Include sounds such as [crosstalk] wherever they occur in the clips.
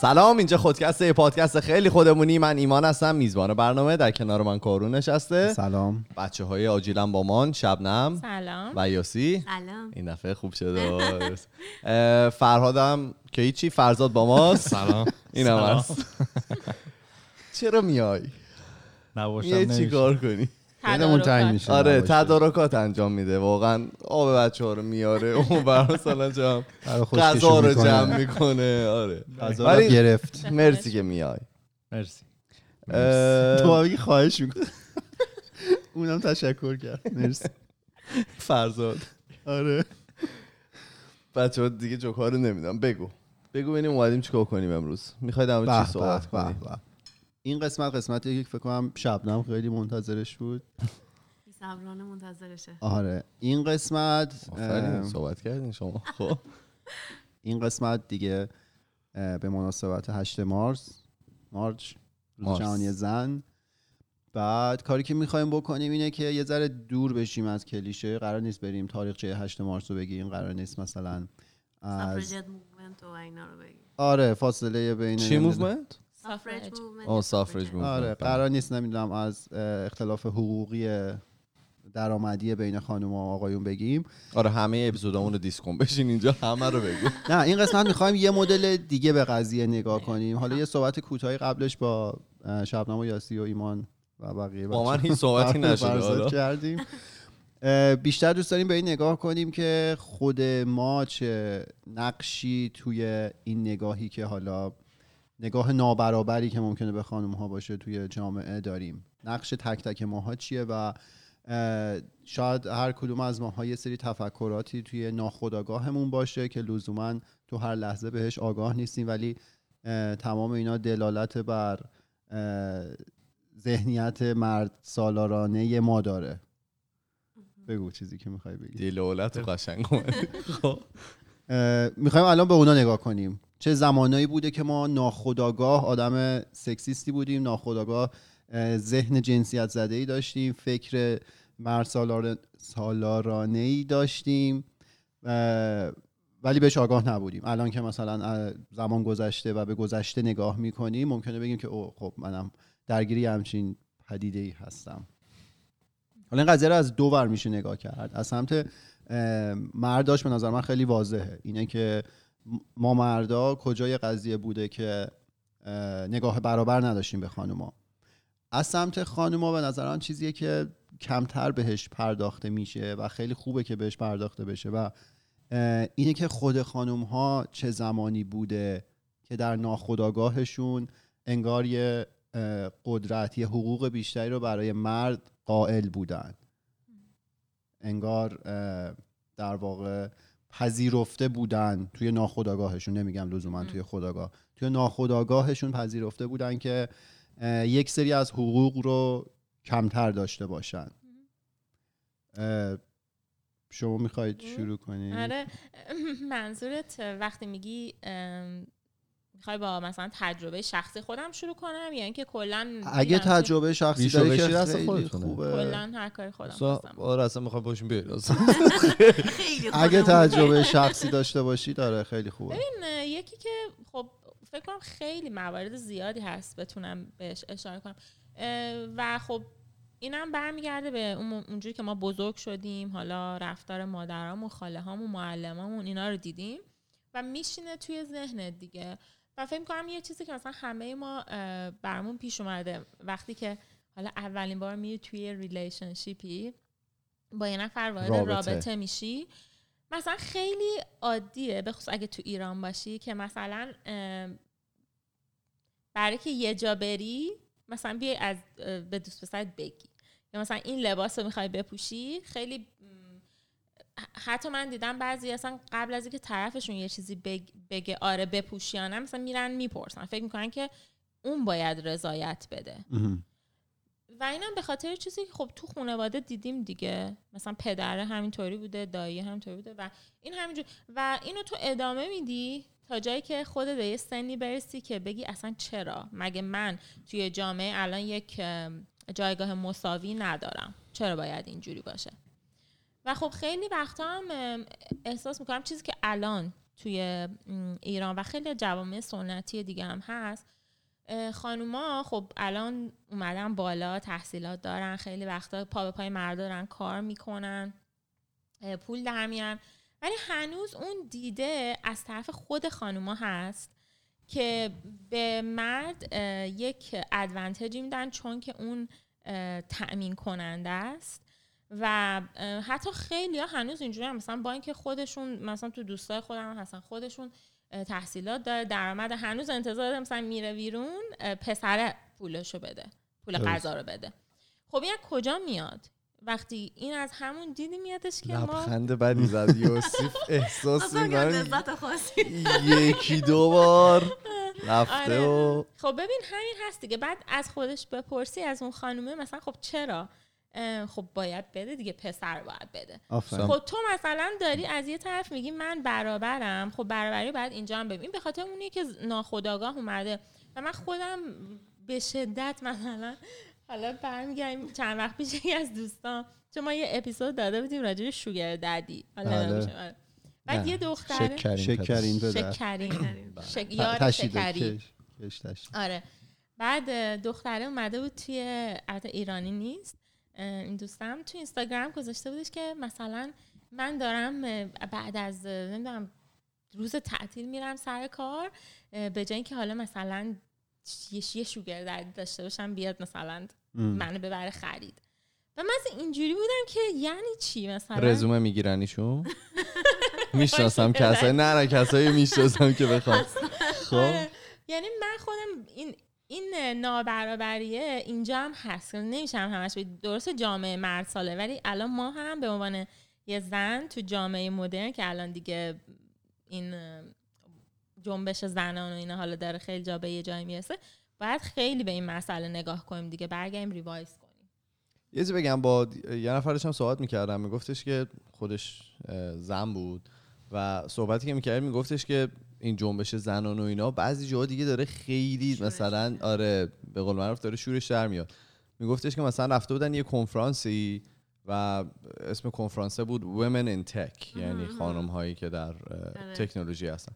سلام اینجا خودکسته یه پادکست خیلی خودمونی. من ایمان هستم میزبان برنامه در کنار من کارون نشسته. سلام. بچه های آجیلم با من شبنم. سلام. و یاسی. سلام. این دفعه خوب شده فرهادم که هیچی فرزاد با ماست. سلام. این هم هست. چرا میای؟ نباشم میای نمیشه. چی کار کنی؟ تنگ میشه آره. تدارکات انجام میده. واقعا آب بچه ها رو میاره اون [laughs] بر مثلا جمع. برای غذا رو می‌کنه. جمع می‌کنه. آره. غذا گرفت. [laughs] مرسی که میای. مرسی. اه، تو بگی خواهش می‌کنه [laughs] اونم تشکر کرد. مرسی. فرزاد. آره. بچه ها دیگه جوکا رو نمیدم بگو. بگو ببینیم اومدیم چیکار کنیم امروز. می‌خوای در مورد چی صحبت کنیم. این قسمت قسمتی که فکر کنم شبنم خیلی منتظرش بود. صبرانه منتظرشه. آره. این قسمت صحبت کردین شما. [laughs] خب. این قسمت دیگه به مناسبت 8 مارس مارچ. جهانی زن. بعد کاری که می‌خوایم بکنیم اینه که یه ذره دور بشیم از کلیشه. قرار نیست بریم تاریخچه 8 مارس رو بگیم. قرار نیست مثلا از movement و اینا رو بگیم. آره فاصله بین چی movement؟ suffrage movement suffrage آره قرار نیست نمی‌دونم از اختلاف حقوقی درآمدی بین خانم و آقایون بگیم. آره همه اپیزودامون رو دیس کن بشین اینجا همه رو بگو. [laughs] نه این قسمت می‌خوایم یه مدل دیگه به قضیه نگاه کنیم. حالا یه صحبت کوتاهی قبلش با شبنم و یاسی و ایمان و بقیه با من هیچ صحبتی نشده کردیم. بیشتر دوست داریم به این نگاه کنیم که خود ما چه نقشی توی این نگاهی که حالا نگاه نابرابری که ممکنه به خانم ها باشه توی جامعه داریم. نقش تک تک ماها چیه و شاید هر کدوم از ماها یه سری تفکراتی توی ناخودآگاهمون باشه که لزوما تو هر لحظه بهش آگاه نیستیم ولی تمام اینا دلالت بر ذهنیت مرد سالارانه ما داره. بگو چیزی که می‌خوای بگی. دلالت قشنگ. [laughs] خب. می‌خوایم الان به اونا نگاه کنیم. چه زمانایی بوده که ما ناخداگاه آدم سکسیستی بودیم ناخداگاه اه، ذهن جنسیت زده ای داشتیم فکر مرد سالار... سالارانه ای داشتیم ولی بهش آگاه نبودیم. الان که مثلا زمان گذشته و به گذشته نگاه می‌کنیم ممکنه بگیم که او خب منم درگیری همچین پدیده ای هستم. حالا این قضیه رو از دو ور میشه نگاه کرد. از سمت مرداش به نظر من خیلی واضحه. اینه که ما مردا کجای قضیه بوده که اه، نگاه برابر نداشتیم به خانوما. از سمت خانوما به نظر من چیزیه که کمتر بهش پرداخته میشه و خیلی خوبه که بهش پرداخته بشه و اینه که خود خانوم ها چه زمانی بوده که در ناخودآگاهشون انگار یه قدرت یه حقوق بیشتری رو برای مرد قائل بودن. انگار در واقع پذیرفته بودن توی ناخودآگاهشون. نمیگم لزوما توی خداگاه توی ناخودآگاهشون پذیرفته بودن که یک سری از حقوق رو کمتر داشته باشن. شما می‌خواید شروع کنید؟ آره. منظورت وقتی میگی می‌خوای با مثلا تجربه شخصی خودم شروع کنم؟ یا اینکه کلا اگه تجربه شخصی داری که دست خیلی. خوبه. کلا هر کاری خودم خواستم. آره اصلا می‌خوام باشیم [laughs] [laughs] خیلی اگه. تجربه شخصی داشته باشی داره خیلی خوبه. ببین یکی که خب فکر کنم خیلی موارد زیادی هست بتونم بهش اشاره کنم. و خب اینم برمیگرده به اون اونجوری که ما بزرگ شدیم حالا رفتار مادرامون خاله هامون معلمامون اینا رو دیدیم. و میشینه توی ذهنت دیگه. و فکر کنم یه چیزی که مثلا همه ما اه، برامون پیش اومده. وقتی که حالا اولین بار میری توی relationship ی با یه نفر وارد رابطه. رابطه, میشی. مثلا خیلی عادیه به خصوص اگه تو ایران باشی که مثلا برای که یه جا بری مثلا بیای از به دوست پسرت بگی. یا مثلا این لباس رو می‌خوای بپوشی خیلی حتی من دیدم بعضی اصلا قبل از اینکه طرفشون یه چیزی بگ- بگه آره بپوشی یا نه مثلا میرن می‌پرسن. فکر می‌کنن که اون باید رضایت بده. و اینم به خاطر چیزی که خب تو خانواده دیدیم دیگه. مثلا پدره همینطوری بوده دایی همینطوری بوده و این همینجور. و اینو تو ادامه میدی تا جایی که خودت به یه سنی برسی که بگی اصلا چرا؟ مگه من توی جامعه الان یک جایگاه مساوی ندارم؟ چرا باید اینجوری باشه؟ خب خیلی وقتا هم احساس می‌کنم چیزی که الان توی ایران و خیلی جوامع سنتی دیگه هم هست خانوما خب الان اومدن بالا تحصیلات دارن خیلی وقتا پا به پای مردا دارن کار می‌کنن پول در میارن. ولی هنوز اون دیده از طرف خود خانوما هست که به مرد یک ادوانتجی میدن چون که اون تأمین کننده است. و حتی خیلی ها هنوز اینجوری هم مثلا با اینکه خودشون مثلا تو دوستای خودم هستن خودشون تحصیلات داره درآمد هنوز انتظار داره مثلا میره بیرون پسر پولشو بده پول. غذا رو بده. خب این از کجا میاد؟ وقتی این از همون دیدی میادش که ما لبخند بدی زد یوسف [laughs] احساس خاصی یکی دو بار رفته آره. و خب ببین همین هست دیگه. بعد از خودش بپرسی از اون خانومه مثلا خب چرا؟ خب باید بده دیگه پسر باید بده. آفرین. خب تو مثلا داری از یه طرف میگی من برابرم خب برابری باید اینجا هم ببین به خاطر اونیه که ناخداگاه اومده و من خودم به شدت مثلا حالا برمیگردیم چند وقت پیش یکی از دوستان چون ما یه اپیزود داده بودیم راجع به شوگر ددی حالا بله. آره. بعد. یه دختره شکرین شکرین. شک... یار شکری. آره. بعد دختره اومده بود توی البته ایرانی نیست. این دوستم تو اینستاگرام گذاشته بودش که مثلا من دارم بعد از نمی‌دونم روز تعطیل میرم سر کار به جای اینکه حالا مثلا یه شوگر دردی داشته باشم بیاد مثلا. منو ببره خرید. و من اینجوری بودم که یعنی چی مثلا؟ رزومه میگیرنیشون؟ [laughs] می‌شناسم باشه، کسایی؟ نه نه کسایی می‌شناسم که بخوام. خب. آره. یعنی من خودم این این نابرابریه اینجا هم هست نمیشم همش. درست جامعه مرد ساله ولی الان ما هم به عنوان یه زن تو جامعه مدرن که الان دیگه این جنبش زنان و اینا حالا داره خیلی جا به یه جایی می‌رسه باید خیلی به این مسئله نگاه کنیم دیگه برگردیم ریوایز کنیم یه چیزی بگم با یه نفر داشتم صحبت می‌کردم میگفتش که خودش زن بود و صحبتی که می‌کرد میگفتش که این جنبش زنان و اینا بعضی جاها دیگه داره خیلی مثلا آره به قول معروف داره شورش در میاد. میگفتش که مثلا رفته بودن یه کنفرانسی و اسم کنفرانس بود Women in Tech یعنی خانم هایی که در. تکنولوژی هستن.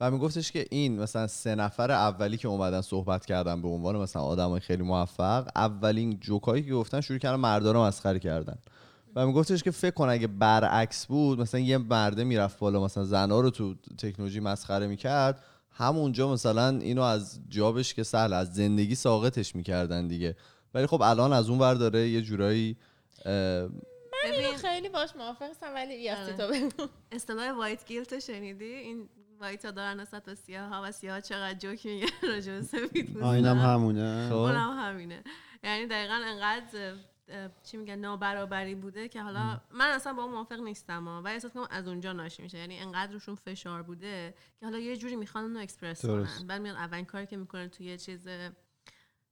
و میگفتش که این مثلا سه نفر اولی که اومدن صحبت کردن به عنوان مثلا آدمای خیلی موفق اولین جوکایی که گفتن شروع کردن مردا رو مسخره کردن. و میگفتش که فکر کن اگه برعکس بود مثلا یه مرده می‌رفت بالا مثلا زنا رو تو تکنولوژی مسخره می‌کرد همونجا مثلا اینو از جابش که سهل از زندگی ساقطش می‌کردن دیگه ولی خب الان از اون ور داره یه جورایی اه، اینو خیلی باش موافقم ولی یاستی آره. تو بگو اصطلاح وایت گیلت شنیدی این white ها دارن نسبت به سیاه ها و سیاه ها چقدر جوک میگن [laughs] راجع به سفید پوستا. همونه خب. اونم همینه یعنی دقیقا انقدر چی میگن نابرابری بوده که حالا من اصلا با اون موافق نیستم. ولی احساس کنم از اونجا ناشی میشه. یعنی انقدر روشون فشار بوده که حالا یه جوری می‌خوان اونو اکسپرس. کنن. بعد میاد اولین کاری که می‌کنه توی یه چیز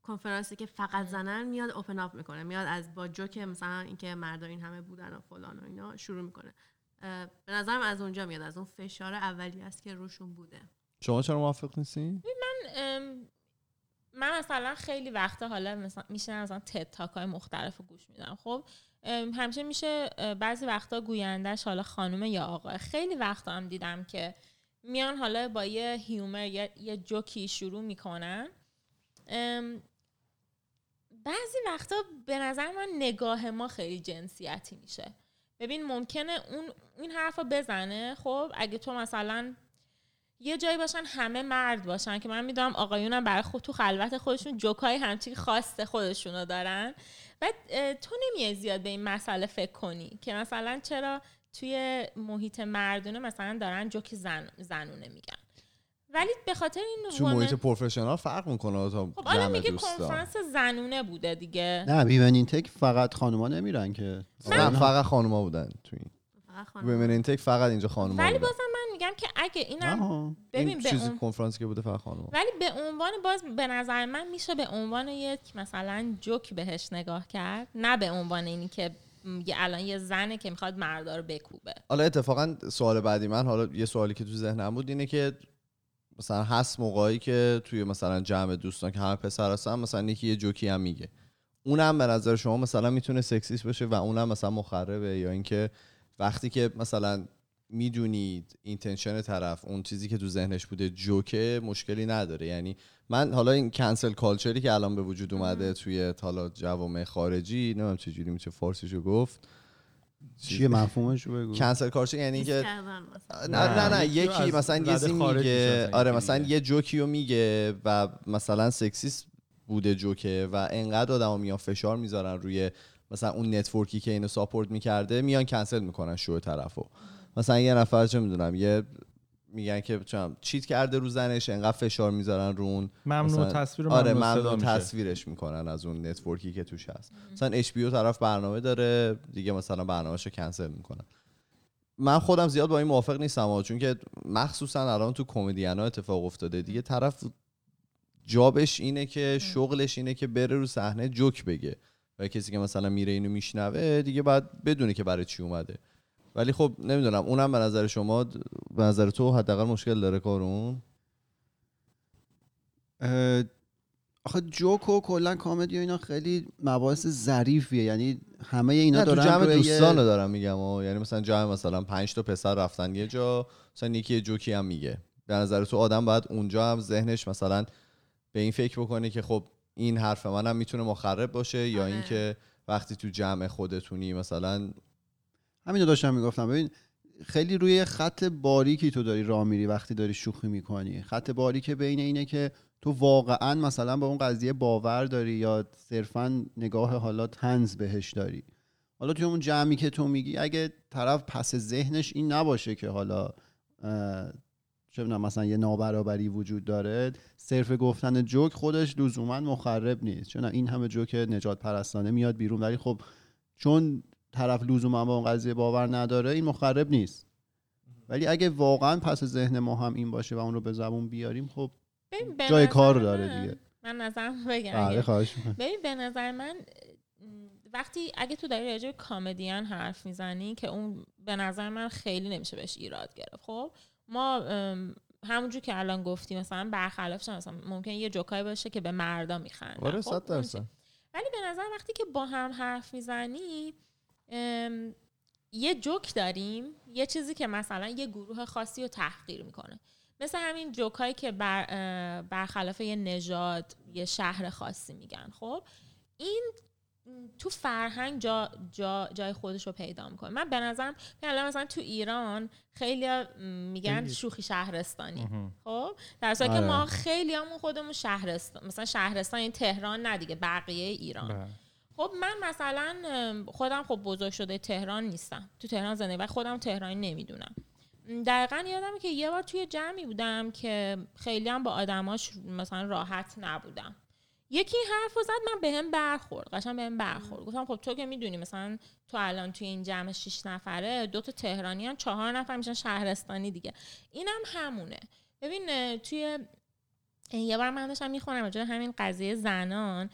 کنفرانسی که فقط زنن میاد اوپن اپ می‌کنه. میاد از با جوک مثلا اینکه مردا این همه بودن و فلان و اینا شروع می‌کنه. به نظرم از اونجا میاد. از اون فشار اولی است که روشون بوده. شما چرا موافق نیستی؟ ام، من مثلا خیلی وقتا حالا مثلا میشه مثلا تاک های مختلف رو گوش میدم. خب همیشه میشه بعضی وقتا گویندش حالا خانم یا آقا. خیلی وقتا هم دیدم که میان حالا با یه هیومر یا یه جوکی شروع می‌کنن. بعضی وقتا به نظر من نگاه ما خیلی جنسیتی میشه. ببین ممکنه اون این حرف رو بزنه. خب اگه تو مثلا یه جایی باشن همه مرد باشن که من می‌دونم آقایونم برای خود تو خلوت خودشون جوکای همچین خاص خودشونو دارن. بعد اه، تو نمیای زیاد به این مسئله فکر کنی که مثلا چرا توی محیط مردونه مثلا دارن جوک زن زنونه میگن. ولی به خاطر این تو women- محیط پروفشنال فرق می‌کنه تا خب حالا میگه کنفرانس زنونه بوده دیگه. نه بیمن این تک فقط خانوما نمیرن که. نه. فقط خانوما بودن تو این. ویمن اینتک فقط اینجا خانوما ولی بازم من میگم که اگه اینم آها. ببین این به چیزی اون کنفرانسی که بوده فقط خانوما ولی به عنوان باز به نظر من میشه به عنوان یک مثلا جوک بهش نگاه کرد نه به عنوان اینی که یه الان یه زنه که می‌خواد مردا رو بکوبه. حالا اتفاقا سوال بعدی من حالا یه سوالی که تو ذهنم بود اینه که مثلا هست موقعی که توی مثلا جمع دوستان که همه پسر هستن مثلا یکی یه جوکی هم میگه. اونم به نظر شما مثلا می‌تونه sexist باشه و اونم مثلا مخربه یا اینکه وقتی که مثلا می‌دونید intention طرف اون چیزی که تو ذهنش بوده جوکه مشکلی نداره. یعنی من حالا این cancel culture ی که الان به وجود اومده توی حالا جوامع خارجی نمی‌دونم چجوری میشه فارسیشو گفت. چیه مفهومش رو بگو. cancel culture یعنی که. نه نه نه یکی مثلا یه میگه. آره مثلا. یه جوکی رو میگه و مثلا sexist بوده جوکه و انقدر آدما میان فشار می‌ذارن روی مثلا اون network ی که اینو support می‌کرده میان کنسل می‌کنن شو طرفو. مثلا یه نفر چه می‌دونم یه میگن که چم cheat کرده رو زنش انقدر فشار می‌ذارن رو اون. ممنوع مثلا- تصویر آره ممنوع صدا ممنوع میشه. تصویرش می‌کنن از اون network ی که توش هست. مثلا اچ طرف برنامه داره دیگه مثلا برنامهشو کنسل می‌کنن. من خودم زیاد با این موافق نیستم ها، چون که مخصوصا الان تو کمدین ها اتفاق افتاده. دیگه طرف جابش اینه که شغلش اینه که بره رو صحنه جوک بگه. و کسی که مثلا میره اینو میشنوه دیگه باید بدونه که برای چی اومده. ولی خب نمی‌دونم اونم به نظر شما به نظر تو حداقل مشکل داره کارون؟ آخه جوک و کلا کامدی و اینا خیلی مباحث ظریفیه. یعنی همه اینا نه تو دارن جمع یه- دوستان رو دارم میگم. و یعنی مثلا جمع مثلا پنج تا پسر رفتن یه جا مثلا یکی یه جوکی هم میگه. به نظر تو آدم باید اونجا هم ذهنش مثلا به این فکر بکنه که خب این حرف منم می‌تونه مخرب باشه یا آره. اینکه وقتی تو جمع خودتونی مثلا همینو داشتم می‌گفتم. ببین خیلی روی خط باریکی تو داری راه میری وقتی داری شوخی می‌کنی. خط باریک بین اینه که تو واقعا مثلا به اون قضیه باور داری یا صرفا نگاه حالا تنز بهش داری. حالا توی اون جمعی که تو میگی اگه طرف پس ذهنش این نباشه که حالا چه مثلا یه نابرابری وجود داره صرف گفتن جوک خودش لزوما مخرب نیست. چون این همه جوک نجات پرستانه میاد بیرون. ولی خب چون طرف لزوما با اون قضیه باور نداره این مخرب نیست. ولی اگه واقعا پس ذهن ما هم این باشه و اون رو به زبون بیاریم خب جای کار داره دیگه. من نظرم بگم. بله اگه- خواهش. ببین به نظر من وقتی اگه تو داری راجع به کامدین حرف می‌زنی که اون به نظر من خیلی نمیشه بهش ایراد گرفت خب؟ ما همونجور که الان گفتی مثلا برخلافش هم مثلا ممکن یه جوکایی باشه که به مردا میخندن. آره خب، صد درصد. ولی به نظر وقتی که با هم حرف می‌زنی یه جوک داریم یه چیزی که مثلا یه گروه خاصی رو تحقیر می‌کنه. مثل همین جوکایی که بر برخلاف یه نژاد یه شهر خاصی میگن خب؟ این تو فرهنگ جا, جا جای خودش رو پیدا می‌کنه من به نظرم الان مثلا تو ایران خیلی میگن. شوخی شهرستانی. خب در که آره. ما خیلی همون خودمون شهرستان مثلا شهرستان این تهران نه دیگه بقیه ایران بله. خب من مثلا خودم خب بزرگ شده تهران نیستم تو تهران زندگی و خودم تهرانی نمی‌دونم دقیقا یادمه که یه بار توی جمعی بودم که خیلی هم با آدماش مثلا راحت نبودم یکی حرف زد من به هم برخورد قشنگ به هم برخورد. گفتم خب تو که می‌دونی مثلا تو الان توی این جمع شیش نفره دو تا تهرانی هم چهار نفر میشن شهرستانی دیگه. اینم همونه. ببین توی یه بار من داشتم می‌خونم راجع همین قضیه زنان.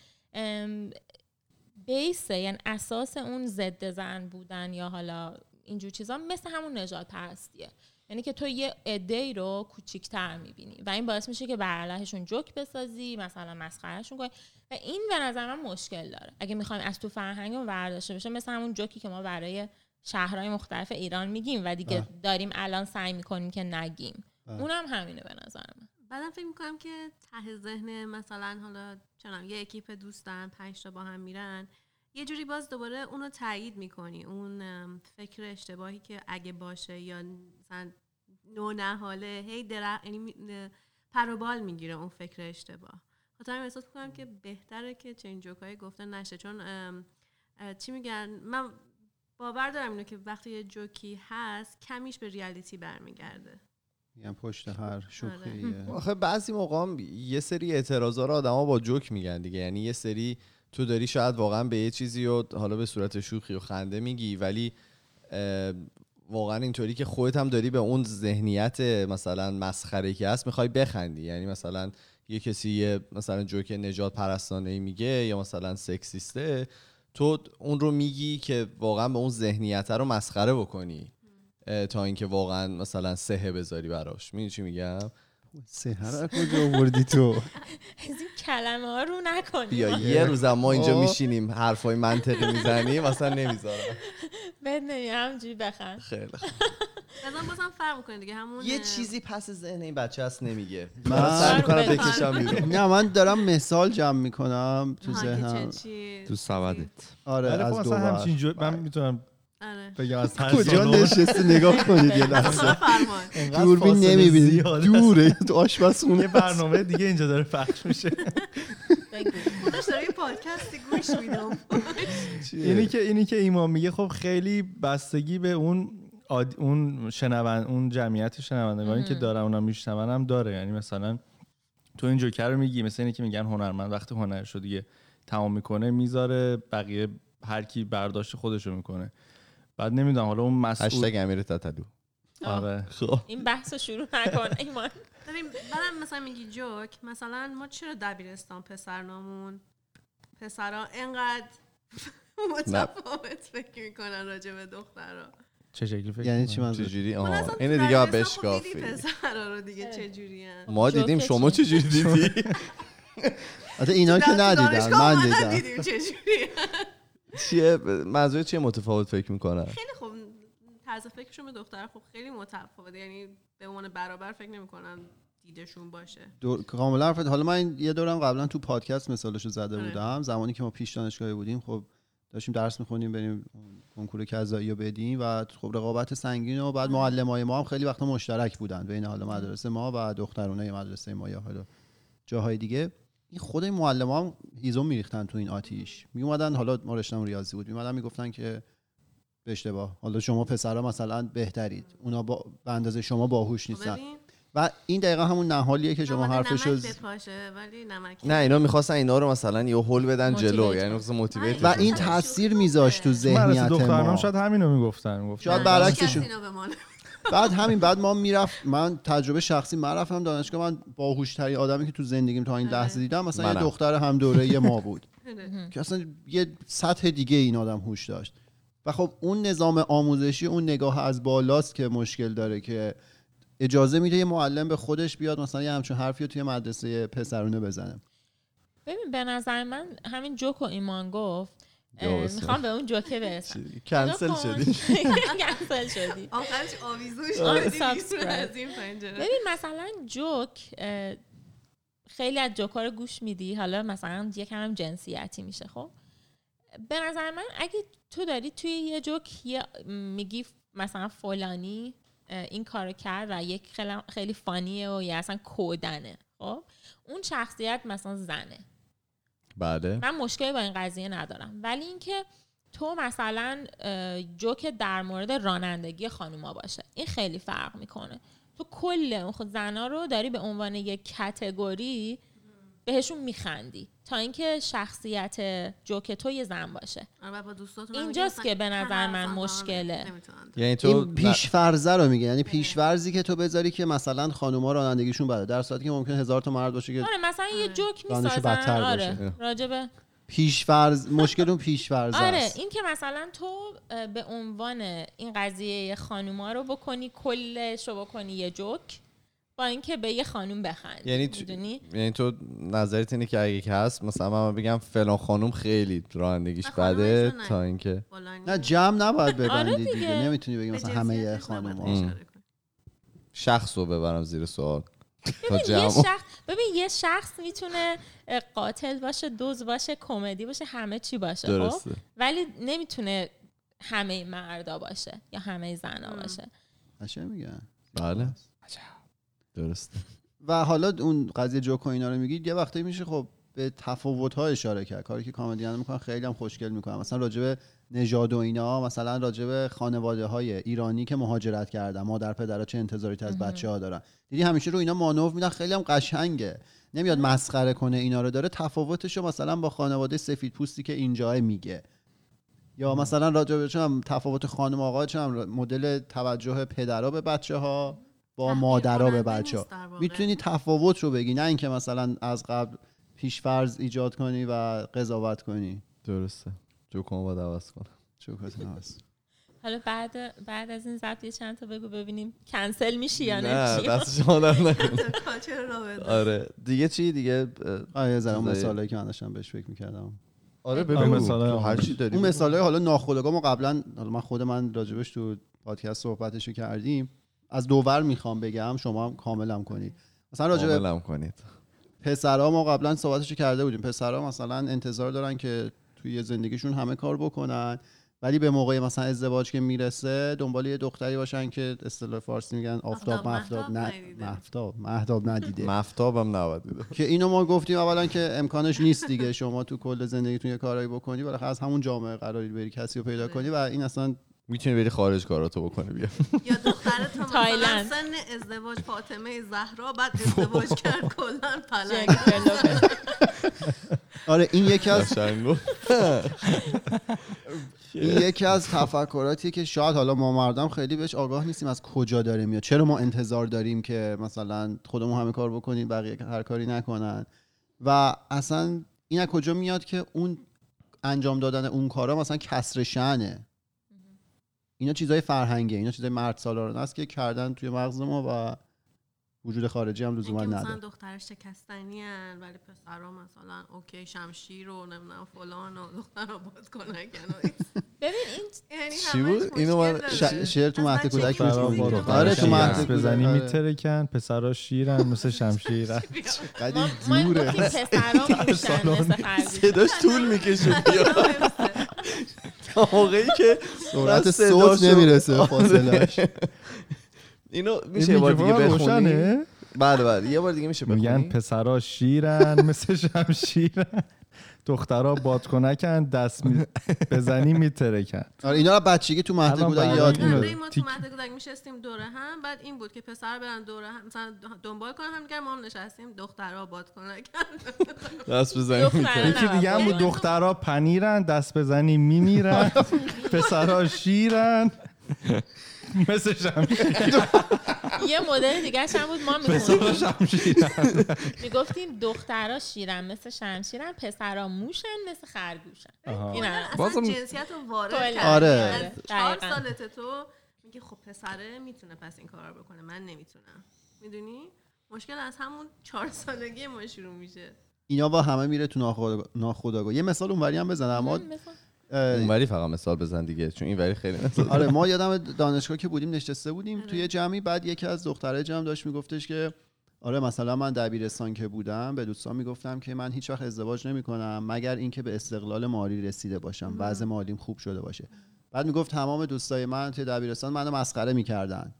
بیسه یعنی اساس اون ضد زن بودن یا حالا اینجور چیزا مثل همون نجات پرستیه یعنی که تو یه عده رو کوچیکتر می‌بینی و این باعث میشه که بر علیهشون جوک بسازی مثلا مسخرهشون کنی. و این به نظر من مشکل داره. اگه می‌خوایم از تو فرهنگمون برداشته بشه مثل همون جوکی که ما برای شهرهای مختلف ایران میگیم و دیگه بله. داریم الان سعی می‌کنیم که نگیم. بله. اونم همینه به نظر من. بعدم فکر می‌کنم که ته ذهن مثلا حالا چنم یه اکیپ دوست دارن پنج تا با هم میرن. یه جوری باز دوباره اونو تایید می‌کنی. اون فکر اشتباهی که اگه باشه یا مثلا نو نهاله هی در یعنی می- نه- پر و بال می‌گیره اون فکر اشتباه. خاطر همین احساس می‌کنم که بهتره که چنین جوکایی گفته نشه. چون ام، چی میگن؟ من باور دارم اینو که وقتی یه جوکی هست کمیش به ریالیتی برمیگرده. میگم پشت هر شوخی آخه بعضی موقع هم یه سری اعتراضا رو آدما با جوک میگن دیگه. یعنی یه سری تو داری شاید واقعا به یه چیزی و حالا به صورت شوخی و خنده میگی ولی واقعا اینطوری که خودت هم داری به اون ذهنیت مثلا مسخره که هست می‌خوای بخندی. یعنی مثلا یه کسی یه مثلا جوک نجات پرستانه میگه یا مثلا سکسیسته تو اون رو میگی که واقعا به اون ذهنیت رو مسخره بکنی تا اینکه واقعا مثلا سهه بذاری براش. می‌دونی چی میگم؟ سهر از کجا آوردی تو؟ [laughs] از این کلمه ها رو نکنیم بیا یه روزم ما اینجا. میشینیم حرفای منطقی می‌زنیم اصلا نمی‌ذارم. [laughs] بد نمی همجوری بخند. خیلی خوب. [laughs] بازم بازم فرق می‌کنه دیگه همون یه چیزی پس ذهن این بچه هست نمیگه. من- من سعی می‌کنم. بکشم بیرون. نه من دارم مثال جمع می‌کنم تو ذهنم. تو سبدت آره خب از دو مثلا. من می‌تونم بگم از [laughs] ترس کجا نشستی؟ نگاه کنید یه [laughs] لحظه. دوربین زیاده. دوره تو آشپزخونه. یه برنامه دیگه اینجا داره پخش میشه. خودش داره یه پادکستی گوش میدم اینی که اینی که ایمان میگه خب خیلی بستگی به اون. اون شنوند اون جمعیت شنوندگانی که دارن اونا میشنون هم داره. یعنی مثلا تو این جوکر رو میگی مثل اینی که میگن هنرمند وقتی هنرش رو دیگه تمام می‌کنه می‌ذاره بقیه هر کی برداشت خودش رو می‌کنه. بعد نمی‌دونم حالا اون مسئول هشتگ امیر تتلو. آره. خب. این بحث رو شروع نکن ایمان. ببین بعدم مثلا میگی جوک مثلا ما چرا دبیرستان پسرنامون؟ پسرا انقدر [laughs] متفاوت فکر می‌کنن راجع به دخترا چه شکلی فکر یعنی؟ چی منظور چجوری آها. اینو دیگه دبیرستان خب دیدی بشکافی پسرا رو دیگه چه جوری ما دیدیم شما چی؟ چجوری دیدی؟ [laughs] البته اینا که ندیدن من دیدم. چه جوری چیه؟ منظور چیه متفاوت فکر می‌کنن خیلی خوب. طرز فکرشون به دختر خب خیلی متفاوته یعنی به عنوان برابر فکر نمی‌کنن دیدشون باشه. دور... کاملا حرفت حالا من یه دورم قبلا تو پادکست مثالشو زده آره. بودم. زمانی که ما پیش دانشگاهی بودیم خب داشتیم درس می‌خونیم بریم کنکور کذایی رو بدیم و خب رقابت سنگین و بعد معلم های ما هم خیلی وقتا مشترک بودن بین حالا مدرسه ما و دخترونه مدرسه ما یا حالا جاهای دیگه. این خود این معلم هم هیزم میریختن تو این آتیش. میومدن حالا ما رشتم ریاضی بود. میومدن می‌گفتن که به اشتباه. حالا شما پسرا مثلا بهترید. اونا با به اندازه شما باهوش خب نیستن. و این دقیقا همون نهالیه که شما ولی نمک نه اینا می‌خواستن اینا رو مثلا یه هول بدن جلو. یعنی مثلا موتیویت و آره. این شوخی تاثیر. میذاشت تو ذهنیت ما. شاید همینو می‌گفتن گفت شاید برعکسشون. بعد همین بعد ما می‌رفت من تجربه شخصی من رفتم دانشگاه من باهوشترین آدمی که تو زندگیم تا این آره. لحظه دیدم مثلا یه. دختر هم دوره ما بود [laughs] آره. که اصلا یه سطح دیگه این آدم هوش داشت و خب اون نظام آموزشی اون نگاه از بالاست که مشکل داره که اجازه میده یه معلم به خودش بیاد مثلا یه همچون حرفی رو توی مدرسه پسرونه بزنه ببین به نظر من همین جوک و ایمان گفت می‌خوام به اون جوکه برسم. کنسل. شدی. [laughs] کنسل شدی. آخرش آویزون آره، شدی. از این پنجره. ببین مثلا جوک خیلی از جوکا رو گوش میدی. حالا مثلا یکم هم جنسیتی میشه خب؟ به نظر من اگه تو داری توی یه جوک یه میگی مثلا فلانی این کارو کرد و یک خیلی, خیلی فانیه و یا اصلا کودنه خب؟ اون شخصیت مثلا زنه. بله. من مشکلی با این قضیه ندارم. ولی اینکه تو مثلا جوک در مورد رانندگی خانوما باشه. این خیلی فرق می‌کنه. تو کل خود زنا رو داری به عنوان یک کتگوری بهشون میخندی. تا اینکه شخصیت جوک تو یه زن باشه. آره، اینجاست که به نظر من مشکله. یعنی تو این پیشفرزه رو میگه. یعنی پیشورزی که تو بذاری که مثلا خانوما رانندگیشون بده. در صورتی که ممکن هزار تا مرد باشه که آره مثلا یه آره. جوک می‌سازن. آره. راجبه پیشفرز مشکل اون پیشفرزه آره است. این که مثلا تو به عنوان این قضیه خانوما رو بکنی کلش رو بکنی یه جوک. با اینکه به یه خانوم بخندی یعنی تو- یعنی تو نظرت اینه که اگه که هست مثلا من بگم فلان خانوم خیلی رانندگیش خانوم بده. تا اینکه. نه جمع نباید [laughs] ببندی آره دیگه. دیگه. نمی‌تونی بگی مثلا همه کنی. شخص رو ببرم زیر سوال. تا یه شخص ببین یه شخص می‌تونه قاتل باشه دوز باشه کمدی باشه همه چی باشه خب؟ درسته. ولی نمی‌تونه همه مردا باشه یا همه زنا. باشه. میگن. بله. درسته. و حالا اون قضیه جوک و اینا رو میگید یه وقتی میشه خب به تفاوت ها اشاره کرد. کاری که کامدیان می‌کنن خیلی هم خوشگل می‌کنن مثلا راجب نژاد و اینا مثلا راجب خانواده های ایرانی که مهاجرت کردن مادر پدرها چه انتظاریت از بچه ها دارن. دیدی همیشه رو اینا مانور میدن خیلی هم قشنگه. نمیاد مسخره کنه اینا رو داره تفاوتش رو مثلا با خانواده سفید پوستی که اینجا میگه. یا مثلا راجع به تفاوت خانم آقا چه هم مدل توجه پدرها به بچه ها با مادرها به بچه ها. می‌تونی تفاوت رو بگی نه اینکه مثلا از قبل پیشفرض ایجاد کنی و قضاوت کنی. درسته. جوکمو باید عوض کنم چوکات هست حالا بعد بعد از این ضبط یه چند تا بگو ببینیم کنسل میشی یا نه؟ دست شما در. [laughs] آره. دیگه چی؟ دیگه آره یه ذره مثالایی که من داشتم بهش فکر می‌کردم. آره ببین. مثلا هر چی داری اون بگو. مثال های حالا ناخودآگاه ما قبلا حالا من خود من راجبش تو پادکست صحبتشو کردیم. از دوور می‌خوام بگم شما هم کاملم کنید. مثلا راجب کاملم کنید. پسرها ما قبلا صحبتشو کرده بودیم. پسرها مثلا انتظار دارن که توی زندگیشون همه کار بکنن ولی به موقع مثلا ازدواج که می‌رسه دنبال یه دختری باشن که اصطلاح فارسی میگن آفتاب مفتاب مهتاب نه ندیده. مفتاب مهتاب ندیده. مفتابم نباید دیده. که اینو ما گفتیم اولا که امکانش نیست دیگه. شما تو کل زندگیتون یه کارایی بکنی ولی از همون جامعه قراری بری کسی رو پیدا کنی و این اصلا می‌تونی بری خارج کاراتو بکنی بیا یا دخترت تو مثلا. سن ازدواج فاطمه زهرا بعد [laughs] ازدواج کرد کلا پلنگ. [laughs] آره این یکی از. [laughs] این یکی از تفکراتی که شاید حالا ما مردم خیلی بهش آگاه نیستیم از کجا داره میاد چرا ما انتظار داریم که مثلا خودمون همه کار بکنیم بقیه هر کاری نکنن و اصلا این از کجا میاد که اون انجام دادن اون کارا مثلا کسر شنه اینا چیزای فرهنگه اینا چیزای مرد سالارانه است که کردن توی مغز ما و وجود خارجی هم لزوما اینکه مثلا نداره دختر شکستنی هن ولی پسرها مثلا اوکی شمشیر و نمی‌دونم فلان و دختر رو باز کنن [laughs] ببین این یعنی چی بود؟ اینو من. شعر تو مهد کودک. با که آره تو مهد بزنی آره. میترکن پسرها شیرن مثل [laughs] شمشیرن. [laughs] قدی ما ما این دوره گفتیم پسرا صداش طول می‌کشه. بیا تا موقعی که سرعت صوت نمی‌رسه آره. فاصلش اینو میشه یه بار دیگه بخونی؟ بله بله. یه بار دیگه میشه میگن بخونی؟ پسرا شیرن مثل شمشیرن دخترها بادکنکن دست می... بزنی میترکن. آره اینا رو بچگی تو مهد کودک یاد می‌گیره ما تو. مهد کودک میشستیم دوره هم بعد این بود که پسر برن دوره هم مثلا دنبال کنن هم ما هم نشستیم دخترها باد کنن دست بزنی یکی دیگه هم بود دخترها پنیرن دست بزنی میمیرن [laughs] پسرها شیرن. [laughs] مثل شمشیر یه مدل دیگه هم بود ما پسرها می‌گفتیم می‌گفتیم دخترا شیرن مثل شمشیرن پسرا موشن مثل خرگوشن آها. این هم. اصلا بازم- جنسیت رو وارد. آره. از چهار. سالت تو میگه خب پسره می‌تونه پس این کار رو بکنه من نمی‌تونم می‌دونی مشکل از همون چهار سالگی ما شروع میشه اینا با همه میره تو ناخودآگاه. یه مثال اونوری هم بزنم اما اونوری فقط مثال بزن دیگه چون این وری خیلی مثال آره ما یادم دانشگاه که بودیم نشسته بودیم توی جمعی بعد یکی از دختره جمع داشت میگفتش که آره مثلا من دبیرستان که بودم به دوستان می‌گفتم که من هیچ وقت ازدواج نمی‌کنم مگر اینکه به استقلال مالی رسیده باشم وضع مالیم خوب شده باشه. بعد می‌گفت تمام دوستای من توی دبیرستان منو مسخره می‌کردن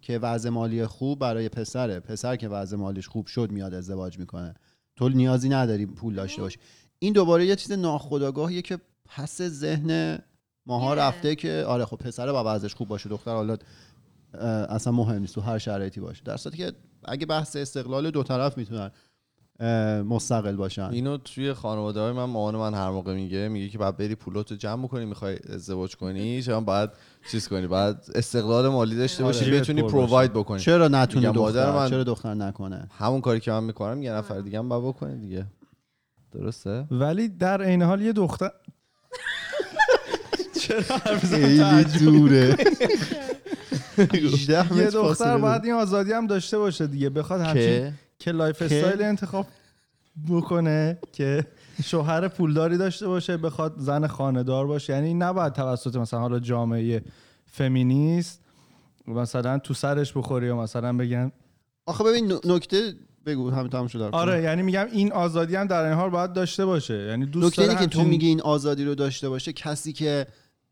که وضع مالی خوب برای پسره. پسر که وضع مالیش خوب شد میاد ازدواج می‌کنه. تو نیازی نداری پول داشته باشی این دوباره یه چیز ناخودآگاهیه که پس ذهن ماها. رفته که آره خب پسر با وضعش خوب باشه دختر حالا اصلا مهم نیست تو هر شرایطی باشه. در صورتی که اگه بحث استقلال دو طرف می‌تونن مستقل باشن. اینو توی خانواده های من مامان من هر موقع میگه میگه که بعد بری پولاتو جمع کنی می‌خوای ازدواج کنی شما باید چیز کنی بعد استقلال مالی داشته باشی آره. بتونی پر provide بکنی. چرا مادر دختر؟ من- چرا دختر نکنه؟ همون کاری که من می‌کنم یه نفر دیگه هم باید بکنه دیگه. درسته؟ ولی در عین حال یه دختر [laughs] چرا حرف خیلی؟ دوره. 18 [laughs] یه دختر باید این آزادی هم داشته باشه دیگه. بخواد همچین که که؟ lifestyle انتخاب بکنه که شوهر پولداری داشته باشه بخواد زن خانه‌دار باشه. یعنی نباید توسط مثلا حالا جامعه فمینیست مثلا تو سرش بخوری یا مثلا بگن آخه ببین نکته بگو همین تموم شد آره یعنی میگم این آزادی هم در این حال باید داشته باشه. یعنی دوست نکته داره اینه که تو میگی این آزادی رو داشته باشه کسی که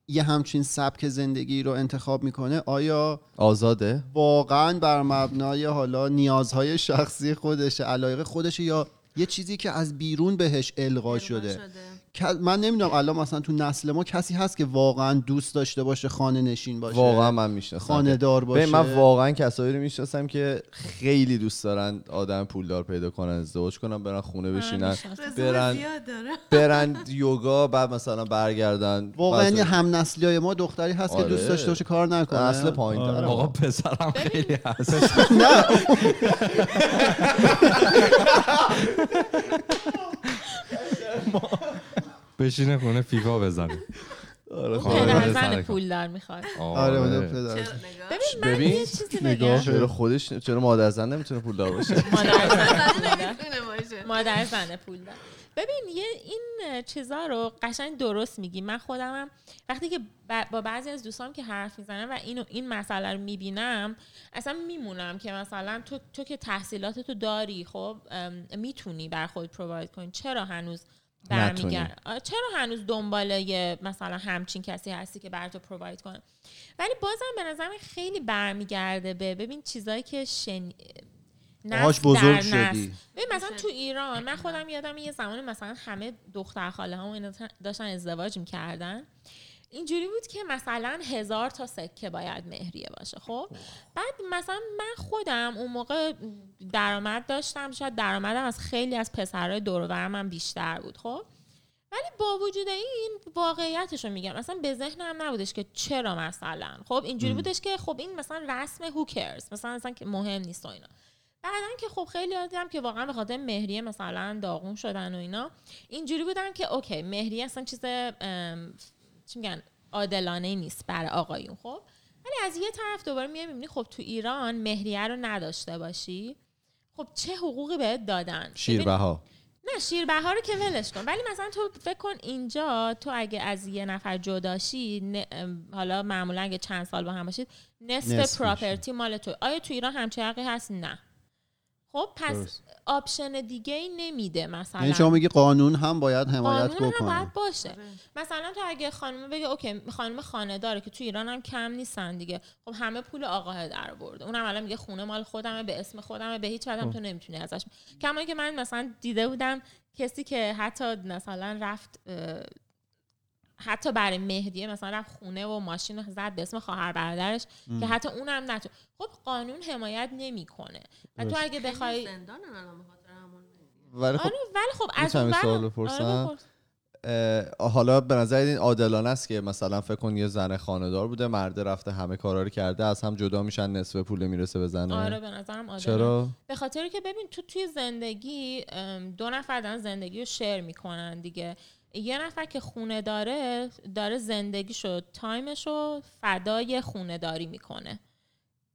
یه همچین سبک زندگی رو انتخاب می‌کنه آیا آزاده؟ واقعا بر مبنای حالا نیازهای شخصی خودشه علایق خودشه یا یه چیزی که از بیرون بهش القا شده؟ ک- من نمی‌دونم الان مثلا تو نسل ما کسی هست که واقعا دوست داشته باشه خانه نشین باشه واقعا من می‌شناسم خانه دار باشه ببین، من واقعا کسایی رو می‌شناسم که خیلی دوست دارن آدم پولدار پیدا کنن ازدواج کنن برن خونه بشینن برن زیاد داره برن یوگا بعد مثلا برگردن. واقعا یه هم نسلی های ما دختری هست که آره. دوست داشته باشه کار نکنه. اصل پایین آره. آقا پسرم خیلی هست. [laughs] [laughs] [laughs] بشینه خونه فیفا بزنه آره پدر زن. پولدار می‌خواد. آره اون آره. پدر. ببین من ببین، یه چیزی. بگم. چرا خودش چرا مادر زن نمی‌تونه پولدار باشه؟ [laughs] مادر زن مادر زن پولدار. ببین یه این چیزا رو قشنگ درست میگی. من خودمم وقتی که با بعضی از دوستام که حرف می‌زنم و اینو این مسئله رو می‌بینم اصلا میمونم که مثلا تو, تو که تحصیلات تو داری خب می‌تونی بر خود پروواید کنی. چرا هنوز برمیگرد. چرا هنوز دنبال یه مثلا همچین کسی هستی که بر تو پروواید کنه؟ ولی بازم به نظرم خیلی برمیگرده به ببین چیزایی که شن... نسل بزرگ. شدی. ببین مثلا تو ایران من خودم یادم یه زمان مثلا همه دختر خاله ها اینا داشتن ازدواج می‌کردن. اینجوری بود که مثلا هزار تا سکه باید مهریه باشه خب؟ بعد مثلا من خودم اون موقع درآمد داشتم شاید درآمدم از خیلی از پسرهای دور و برم هم بیشتر بود خب؟ ولی با وجود این واقعیتش رو میگم مثلا به ذهنم نبودش که چرا مثلا. خب اینجوری بودش که خب این مثلا رسم هوکرز مثلا مثلا که مهم نیست و اینا. بعدا که خب خیلی دیدم که واقعا به خاطر مهریه مثلا داغون شدن و اینا اینجوری بودن که اوکی مهریه اصلا چیز چی میگن عادلانه نیست برای آقایون خب؟ ولی از یه طرف دوباره میای می‌بینی خب تو ایران مهریه رو نداشته باشی. خب چه حقوقی بهت دادن؟ شیربها. نه شیربها رو که ولش کن. ولی مثلا تو فکر کن اینجا تو اگه از یه نفر جداشی حالا معمولا اگه چند سال با هم باشید نصف, نصف property مال تو آیا تو ایران همچه حقی هست؟ نه. خب پس درست. option دیگه ای نمیده مثلا. یعنی شما میگی قانون هم باید حمایت قانون هم بکنه. باید باشه. مثلا تو اگه خانم بگه اوکی خانم خانه داره که تو ایران هم کم نیستن دیگه. خب همه پول آقاه در برده. اونم الان میگه خونه مال خودمه به اسم خودمه به هیچ وجه هم تو نمی‌تونی ازش. کما که من مثلا دیده بودم کسی که حتی مثلا رفت حتی برای مهریه مثلا رفت خونه و ماشین رو زد به اسم خواهر برادرش که حتی اونم نتون خب قانون حمایت نمی‌کنه. و تو اگه بخوای زندان ولی خب آره ولی خب از اون سوال آره، بپرسم؟ حالا به نظر این عادلانه است که مثلا فکر کن یه زن خانه‌دار بوده مرده رفته همه کارا رو کرده از هم جدا میشن نصف پول می‌رسه به زنه. آره به نظرم عادلانه. چرا؟ به خاطر که ببین تو توی زندگی دو نفر دارن زندگی رو شیر می‌کنن دیگه. یه نفر که خونه داره داره زندگیشو تایمشو فدای خونه داری می‌کنه.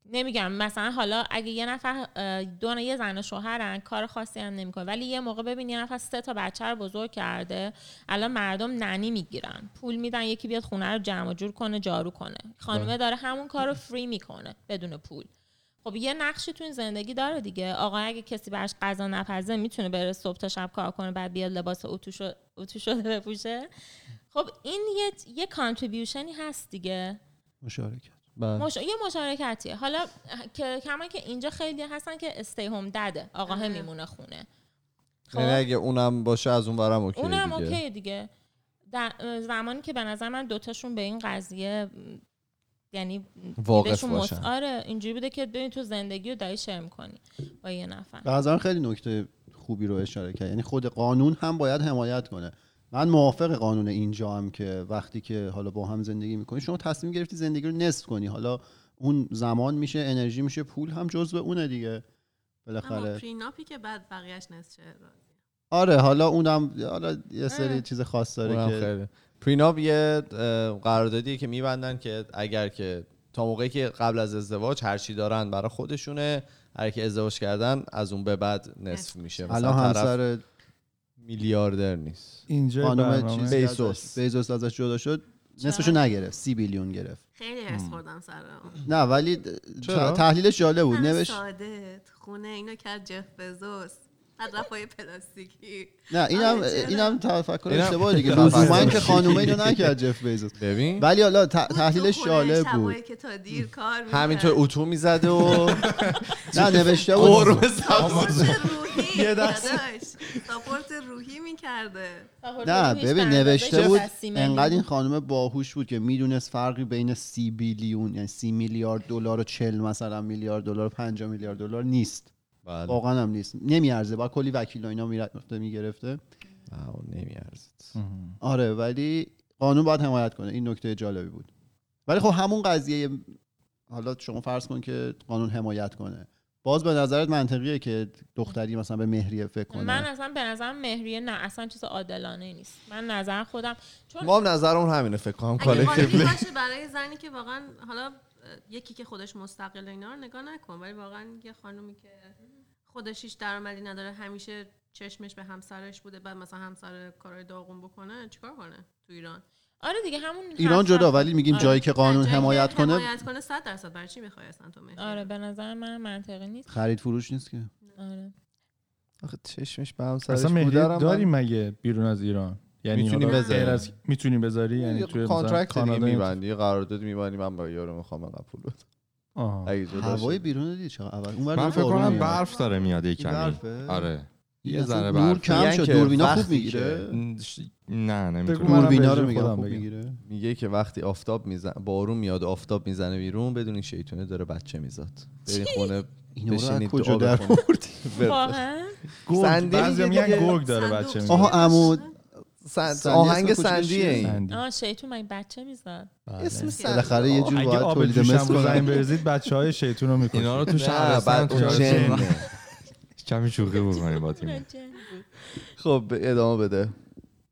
نمیگم مثلا حالا اگه یه نفر دو یه زن و شوهرن کار خاصی هم نمی‌کنه ولی یه موقع ببین یه نفر سه تا بچه رو بزرگ کرده الان مردم ننی می‌گیرن. پول میدن یکی بیاد خونه رو جمع و جور کنه جارو کنه. خانومه داره همون کار رو فری می‌کنه بدون پول. خب یه نقشی تو این زندگی داره دیگه. آقا اگه کسی براش غذا نپزه می‌تونه بره صبح تا شب کار کنه بعد بیاد لباس اتو شده بپوشه. خب این یه یه کانتریبیوشنی هست دیگه. مشارکت. بله. مش... یه مشارکتیه. حالا که کما که اینجا خیلی هستن که stay home dad ه. آقاه آره. میمونه خونه. یعنی اگه اونم باشه از اون برم okay اونم دیگه. اوکی دیگه. در زمانی که به نظر من دوتاشون به این قضیه یعنی واقف باشن. آره اینجوری بوده که ببین تو زندگی رو داری share می‌کنی با یه نفر. به نظرم خیلی نکته خوبی رو اشاره کرد. یعنی خود قانون هم باید حمایت کنه. من موافق قانون اینجا هم که وقتی که حالا با هم زندگی می‌کنی شما تصمیم گرفتی زندگی رو نصف کنی. حالا اون زمان میشه انرژی میشه پول هم جزء اونه دیگه. بالاخره پریناپی که بعد بقیهش نصف. آره حالا اونم حالا یه سری آره. چیز خاص داره که خیلی. پریناب یه قراردادیه که میبندن که اگر که تا موقعی که قبل از ازدواج هر چی دارن برای خودشونه هر کی ازدواج کردن از اون به بعد نصف. میشه. الان مثلا طرف همسر میلیاردر نیست. اینجا خانم بیزوس. بیزوس ازش جدا شد. نصفشو نگرفت. سی بیلیون گرفت. خیلی هرس خوردم سر. نه ولی تحلیلش جالب بود. نوشت ساده. خونه اینو کرد جف بزوس. هدفهای پلاستیکی. نه اینم آره، چرا؟ اینم تفکر اینم اشتباه دیگه. [laughs] لزوما که. [laughs] خانومه اینو نکرد جف بیزوس. ببین. ولی حالا ت- بود تو تحلیلش خونه جالب بود. که تا دیر کار. همینطور اتو می‌زده و [laughs] نه نوشته بود. قرمه سبز. یه دست. ساپورت روحی می‌کرده. نه ببین نوشته بود انقدر. این خانم باهوش بود که می‌دونست فرقی بین سی بیلیون یعنی سی میلیارد دلار و چل مثلا میلیارد دلار و 50 میلیارد دلار نیست. بله. واقعا هم نیست. نمیارزه. با کلی وکیل و اینا می‌رفته می‌گرفته. نمیارزید آره ولی قانون باید حمایت کنه. این نکته جالبی بود. ولی خب همون قضیه حالا شما فرض کن که قانون حمایت کنه. باز به نظرت منطقیه که دختری مثلا به مهریه فکر کنه؟ من اصلا به نظرم مهریه نه اصلا چیز عادلانه نیست. من نظر خودم چون ما هم نظرمون همینه فکر کنم کالکتیولی باشه [laughs] برای زنی که واقعا حالا یکی که خودش مستقل و اینا رو نگاه نکن ولی واقعا یه خانومی که خودش هیچ درآمدی نداره همیشه چشمش به همسرش بوده بعد مثلا همسر کارهای داغون بکنه چیکار کنه تو ایران آره دیگه همون ایران جدا. ولی میگیم آره. جایی که قانون جایی که حمایت کنه حمایت کنه 100 درصد برای چی می‌خوای اصلا تو؟ آره به نظر من منطقی نیست خرید فروش نیست که آره آخه چشمش به همسرش بودن داریم مگه بیرون از ایران یعنی می‌تونی بذاری. غیر از می‌تونی بذاری یعنی توی مثلا کانترکت میبندی قرارداد میبندی من با یارو می‌خوام انقدر پول بدم هوای. بیرون دیدی چقدر اول اون من نور فکر کنم میاد. برف داره میاد برفه؟ آره. یه ذره نور برف. کم میگن شد. که دوربینا خوب وقتی می‌گیره. نه منم دوربینا رو میگم خودم خوب. می‌گیره. میگه که وقتی آفتاب میزن بارون میاد و آفتاب می‌زنه بیرون بدون این شیطونه داره بچه میزاد. برین خونه اینا رو کجا در بکنید. [laughs] واقعا؟ گرگ. میگه میگن. گرگ داره. بچه میگه آها عمود. سن- سندی آهنگ سندیه؟ این. آه شیطون مگه بچه می‌زد بله. اسم سند بالاخره یه جور اگه باید آب تولید جوشم مثل کنن بریزید بچه های شیطون رو می‌کنید اینا رو تو شهرستان. کمی شوخی بکنیم با تیم خب ادامه بده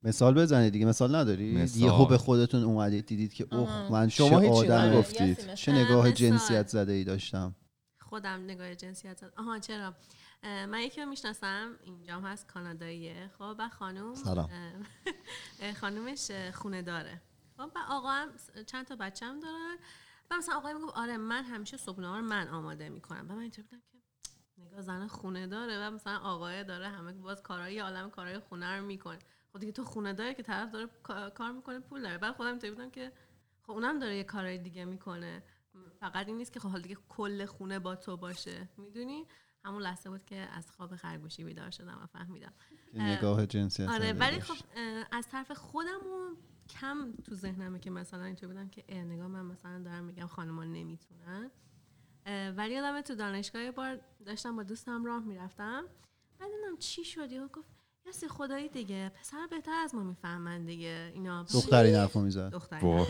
مثال بزنید دیگه مثال نداری مثال. یهو به خودتون اومدید دیدید که اوه. من شما هیچی آدم نگفتید. چه اه، نگاه. جنسیت زده ای داشتم خودم نگاه جنسیت زد. آها چرا من یکی رو می‌شناسم اینجام هست کاناداییه خب و خانوم سلام. خانومش خونه داره خب و آقا هم چند تا بچه هم دارن. و مثلا آقای می‌گفت آره من همیشه صبحونه رو من آماده می‌کنم. و من اینطور بودم که نگاه زن خونه داره و مثلا آقای داره همه باز کارهای عالم کارهای خونه رو می‌کنه. خب دیگه تو خونه داره که طرف داره کا- کار می‌کنه پول داره بعد خودم اینطوری بودم که خب اونم داره یه کارهای دیگه می‌کنه. فقط این نیست که خب حالا دیگه کل خونه با تو باشه. می‌دونی؟ همون لحظه بود که از خواب خرگوشی بیدار شدم و فهمیدم. که نگاه جنسیت آره ولی. خب از طرف خودم و کم تو ذهنمه که مثلا اینطور بودم که اه، نگاه من مثلا دارم میگم خانمان نمی‌تونن. ولی یادم تو دانشگاه یه بار داشتم با دوستم راه می‌رفتم. بعد دیدم چی شد؟ یهو گفت یاسی خدایی دیگه پسر بهتر از ما می‌فهمن دیگه. اینا دختر این حرفو می‌زد. دختری می‌زد.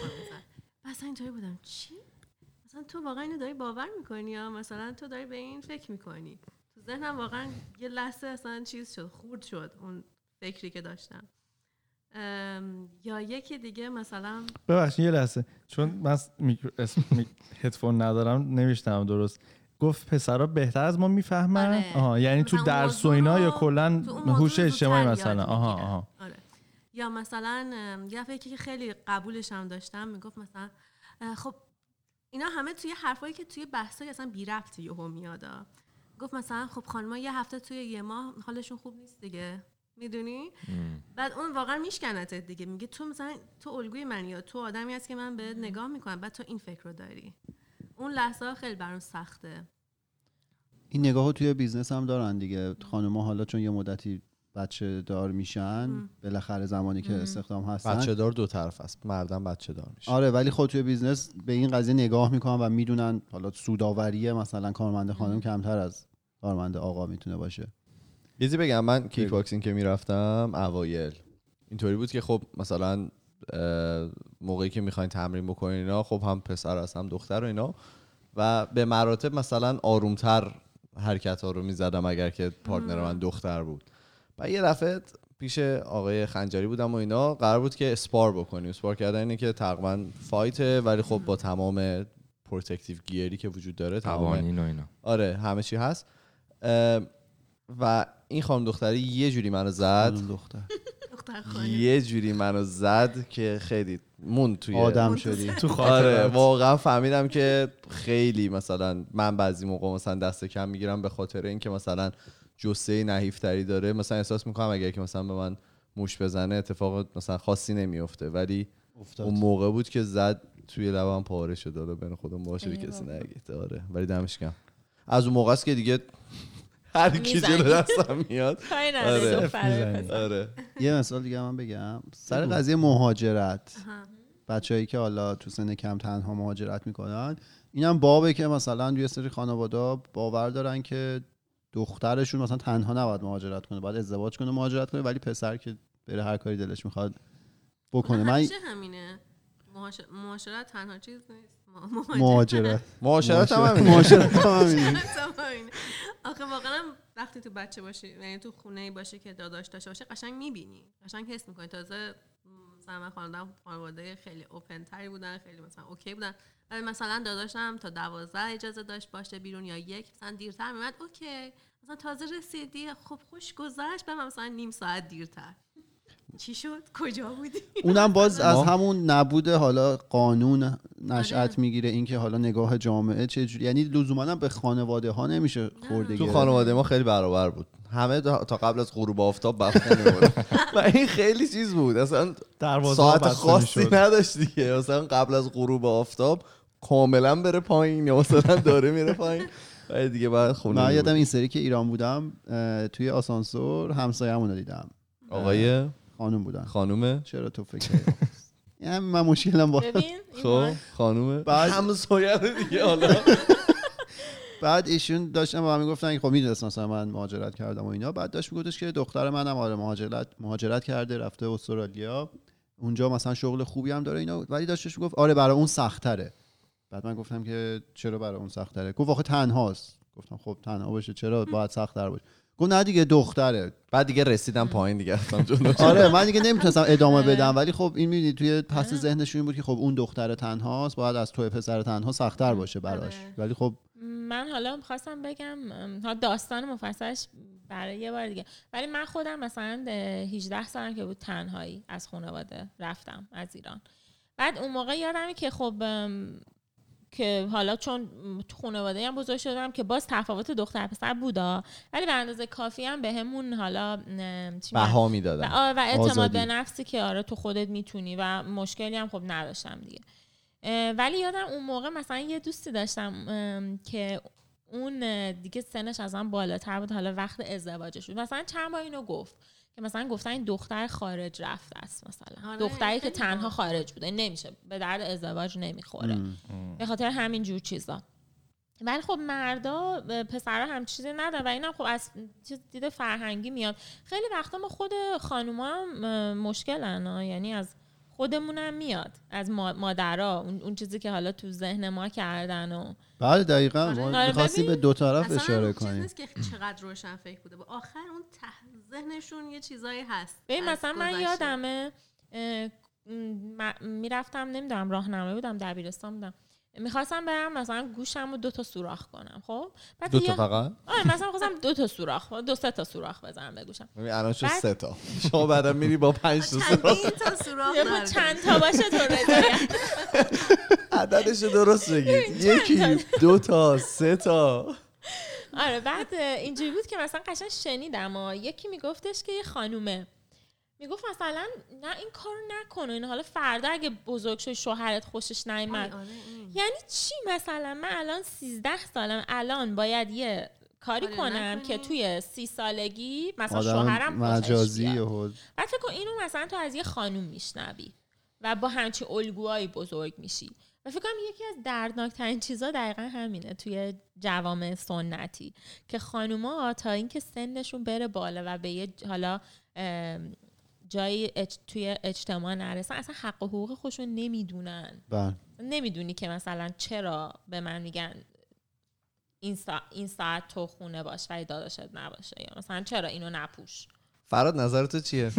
مثلا اینطوری بودم. چی؟ مثلا تو واقعا اینو داری باور می‌کنی یا مثلا تو داری به این فکر می‌کنی تو ذهنم واقعا یه لحظه اصلا چیز شد خورد شد اون فکری که داشتم ام، یا یکی دیگه مثلا ببخشید یه لحظه چون من اسم هدفون ندارم نمیشتم درست گفت پسرا بهتر از ما می‌فهمن آره. آها یعنی تو درس و اینا یا کلا هوش اجتماعی مثلا آها. آها آره. یا مثلا یه یکی که خیلی قبولش هم داشتم می‌گفت مثلا خب اینا همه توی حرفایی که توی بحثای اصلا بی ربط یهو میادا گفت مثلا خب خانم‌ها یه هفته توی یه ماه حالشون خوب نیست دیگه. می‌دونی؟ بعد اون واقعا میشکنتت دیگه. میگه تو مثلا تو الگوی من یا تو آدمی هست که من بهت نگاه می‌کنم. بعد تو این فکر رو داری. اون لحظه ها خیلی برام سخته. این نگاه رو توی business هم دارن دیگه. خانم‌ها حالا چون یه مدتی بچه دار میشن. بالاخره زمانی که. استخدام هستن. بچه دار دو طرف است مردم بچه دار میشه آره ولی خود توی business به این قضیه نگاه می‌کنن و می‌دونن حالا سوداوری مثلا کارمند خانم کمتر از کارمند آقا می‌تونه باشه. بیزی بگم من kickboxing که می‌رفتم اوایل. اینطوری بود که خب مثلا موقعی که می‌خواین تمرین بکنین اینا خب هم پسر هست هم دختر و اینا. و به مراتب مثلا آرومتر حرکت ها رو می‌زدم اگر که partner من دختر بود. و یه دفعه پیش آقای خنجری بودم و اینا قرار بود که spar بکنیم. spar کردن اینه که تقریبا fight ه ولی خب با تمام protective gear ی که وجود داره تمام قوانین و اینا. آره همه چی هست. و این خانم دختری یه جوری منو زد. دختر. دختر خانم. یه جوری منو زد که خیلی مون توی آدم شدی. تو آره واقعا فهمیدم که خیلی مثلا من بعضی موقع مثلا دست کم می‌گیرم به خاطر اینکه مثلا جثه نحیفتری داره مثلا احساس می‌کنم اگر که مثلا به من مشت بزنه اتفاق مثلا خاصی نمیفته ولی افتاد. اون موقع بود که زد توی لبم پاره شد. حالا بین خودم باشه کسی. نگید آره. ولی دمش کم از اون موقع است که دیگه هر کی. جلو دستم میاد. [laughs] آره. آره. یه مثال دیگه من بگم. سر. قضیه مهاجرت. بچههایی که حالا تو سن کم تنها مهاجرت می‌کنن اینم بابه که مثلا یه سری خانواده باور دارن که دخترشون مثلا تنها نباید مهاجرت کنه باید ازدواج کنه مهاجرت کنه ولی پسر که بره هر کاری دلش می‌خواد بکنه. من همینه. معاشرت تنها چیز نیست. مهاجرت. معاشرت هم همینه. مهاجرت هم [laughs] همینه. معاشرت هم همینه. آخه واقعا وقتی تو بچه باشی یعنی تو خونه باشی که داداش داشته باشه قشنگ می‌بینی. قشنگ حس می‌کنی. تازه مثلا من خانواده خانواده خیلی open تری بودن خیلی مثلا okay بودن. مثلا داداشم تا دوازده اجازه داشت باشه بیرون یا یک مثلا دیرتر میمد okay. مثلا تازه رسیدی خب خوش گذشت به مثلا نیم ساعت دیرتر. چی شد؟ کجا بودی؟ اونم باز از همون نبود حالا قانون نشأت آره. می‌گیره اینکه حالا نگاه جامعه چه جوری. یعنی لزوما به خانواده ها نمیشه خورده تو. خانواده ما خیلی برابر بود. همه تا قبل از غروب آفتاب بود [laughs] و این خیلی چیز بود. اصلا ساعت خاصی. نداشت دیگه. مثلا قبل از غروب آفتاب کاملا بره پایین یا مثلا داره میره پایین. [laughs] و دیگه بعد خونه من می یادم. این سری که ایران بودم توی آسانسور همسایه‌مون رو دیدم. آقای؟ خانم بودن. خانومه؟ چرا تو فکر؟ [laughs] یعنی من مشکلم با ببین خب. خانومه؟ بعد- همسایه رو دیگه [laughs] حالا. بعد ایشون داشتن با من می‌گفتن خب می‌دونست مثلا من مهاجرت کردم و اینا. بعد داشت میگفتش که دختر منم آره مهاجرت مهاجرت کرده رفته استرالیا. اونجا مثلا شغل خوبی هم داره اینا. ولی داشتش می‌گفت آره برای اون سخت‌تره. بعد من گفتم که چرا برای اون سخت‌تره گفت آخه تنهاست. گفتم خب تنها باشه. چرا باید سخت‌تر باشه؟ گفت نه دیگه دختره. بعد دیگه رسیدم پایین دیگه. [laughs] آره من دیگه نمی‌تونستم ادامه آره. بدم. ولی خب این می‌دونی توی پس ذهنشون این بود که خب اون دختر تنهاست باید از توی پسر تنها سخت‌تر باشه براش. آره. ولی خب من حالا می‌خواستم بگم داستان مفصلش برای یه بار دیگه. ولی من خودم مثلا اه، 18 سالم که بود تنهایی از خانواده رفتم از ایران. بعد اون موقع یادمه که خب که حالا چون تو خانواده هم بزرگ شدم که باز تفاوت دختر پسر بودا. ولی به اندازه کافی هم به همون حالا؟ بها و, می‌دادن. آه، و اعتماد آزادی. به نفسی که آره تو خودت می‌تونی و مشکلی هم خب نداشتم دیگه. ولی یادم اون موقع مثلا یه دوستی داشتم که اون دیگه سنش از من بالاتر بود حالا وقت ازدواجش بود. مثلا چند بار اینو گفت. که مثلا گفتن این دختر خارج رفته است مثلا آره، دختری که تنها. خارج بوده نمیشه به درد ازدواج نمی‌خوره. به خاطر همین جور چیزا ولی خب مردا پسرها هم چیزی ندارن و اینم خب از چیز دید فرهنگی میاد خیلی وقتا ما خود خانوما هم مشکلن ها. یعنی از خودمونم میاد از ما- مادرها اون, چیزی که حالا تو ذهن ما کردن و بله دقیقا آره. ما آره، می‌خواستیم به. دو طرف اصلا اشاره کنیم نیست که چقدر روشن فکر بوده با آخر اون ته ذهنشون یه چیزایی هست ببین مثلا من. یادمه می‌رفتم نمی‌دونم راهنمایی بودم دبیرستان بودم می‌خواستم برم مثلا گوشم رو دو تا سوراخ کنم خب؟ بعد دو تا فقط؟ آره مثلا خواستم دو تا سوراخ دو سه تا سوراخ بزنم به گوشم. ببین الان بعد- سه تا. شما بعدا میری با پنج تا سوراخ. تا سوراخ. چند تا باشه تو عددش رو درست بگید. یکی دو تا سه تا. آره بعد اینجوری بود که مثلا قشنگ شنیدم و یکی میگفتش که یه خانومه. می‌گفت مثلا نه این کارو نکن و این حالا فردا اگه بزرگ شد شوهرت خوشش نیامد آره،. یعنی چی مثلا؟ من الان 13 سالم. الان باید یه کاری کنم نکنی. که توی سی سالگی مثلا شوهرم مجازی بعد فکر کن اینو مثلا تو از یه خانوم میشنوی و با همچین الگوهایی بزرگ میشی. و فکر کنم یکی از دردناکترین چیزا دقیقا همینه توی جوامع سنتی که خانوما تا اینکه سنشون بره بالا و به یه حالا جایی اج- توی اجتماع نرسن. اصلا حق و حقوق خودشون نمی‌دونن. بله. نمی‌دونی که مثلا چرا به من میگن این, سا- این ساعت تو خونه باش ولی داداشت نباشه. یا مثلا چرا اینو نپوش؟ فراد نظر تو چیه؟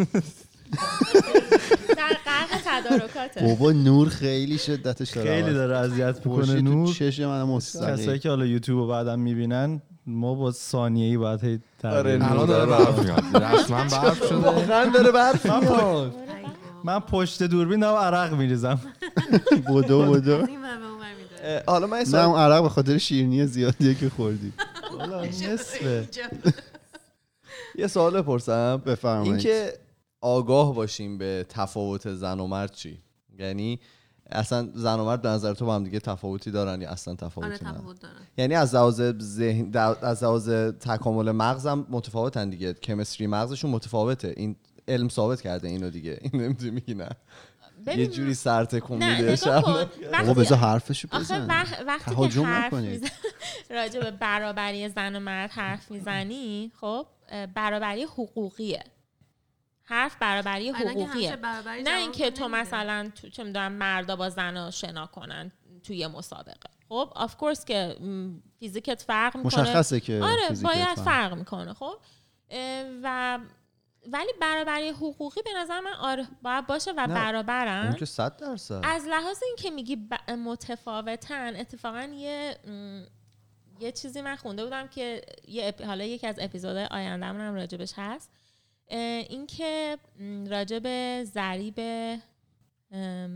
در غرق تدارکاته. بابا نور خیلی شدتش داره. خیلی داره اذیت می‌کنه نور. چش من کسایی مستقیم که حالا یوتیوب رو بعدم می‌بینن ما با ثانیه ای باید هی آره، الان. داره برف میاد. رسما برف شده. واقعا داره برف میاد. من پشت دوربین دارم عرق میریزم. [laughs] [laughs] می‌داره. اه، حالا من نه اون عرق به خاطر شیرینی زیادیه که خوردی والا [laughs] نصفه. یه سوال بپرسم. بفرمایید. اینکه آگاه باشیم به تفاوت زن و مرد چی؟ یعنی اصلا زن و مرد به نظر تو با هم دیگه تفاوتی دارن یا اصلا آره تفاوتی ندارن تفاوت دارن. یعنی از لحاظ ذهن از لحاظ تکامل مغزم متفاوتن دیگه. کمستری مغزشون متفاوته. این علم ثابت کرده اینو دیگه. این نمی‌دونی میگی نه؟ یه جوری سر تکون نه میده. شب [laughs] وقتی بذار حرفشو آخه بزن. وق- وقتی که حرف نکنید. میزن [laughs] راجع به برابری زن و مرد حرف می‌زنی خب برابری حقوقیه. حرف برابری حقوقیه برابری نه اینکه تو. مثلا تو چه می‌دونم مردا با زنا شنا کنن توی مسابقه خب آف کورس که فیزیکت فرق می‌کنه مشخصه که آره باید فرق. فرق می‌کنه خب و ولی برابری حقوقی به نظر من آره باید باشه و نه. برابرن اون که صد درصد از لحاظ اینکه میگی ب- متفاوتن اتفاقا یه م، یه چیزی من خونده بودم که یه اپ... حالا یکی از اپیزودهای آیندهمون هم راجبش هست اینکه راجب ضریب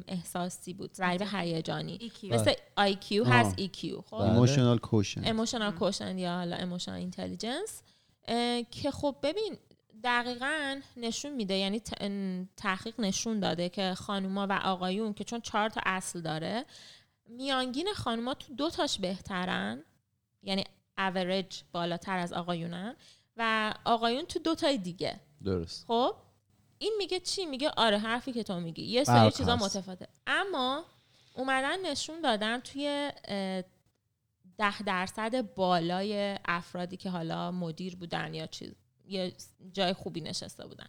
احساسی بود ضریب هیجانی. EQ. مثل IQ آها. هست EQ خب. بله. emotional quotient emotional quotient یا حالا emotional intelligence که خب ببین دقیقا نشون میده یعنی تحقیق نشون داده که خانوما و آقایون که چون چهار تا اصل داره میانگین خانوما تو دو تاش بهترن یعنی اوریج بالاتر از آقایونن و آقایون تو دو تای دیگه. درست. خب این میگه چی؟ میگه آره حرفی که تو میگی. یه سری چیزا. متفاوته. اما اومدن نشون دادن توی ده درصد بالای افرادی که حالا مدیر بودن یا چیز یه جای خوبی نشسته بودن.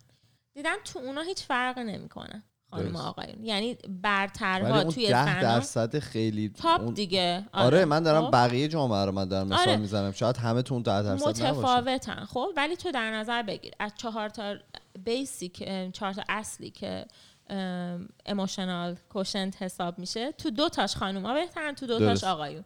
دیدن تو اونا هیچ فرق نمی‌کنه. خانم. آقایون. یعنی برترها توی ده درصد خیلی تاپ اون- دیگه. آره, من دارم خب؟ بقیه جامعه رو من دارم مثال آره. می‌زنم. شاید همه تو اون ده درصد نباشه. متفاوتن. خب ولی تو در نظر بگیر. از چهار تا بیسیک چهار تا اصلی که اموشنال کوشنت حساب میشه تو دو تاش خانوما بهترن تو دو تاش. آقایون.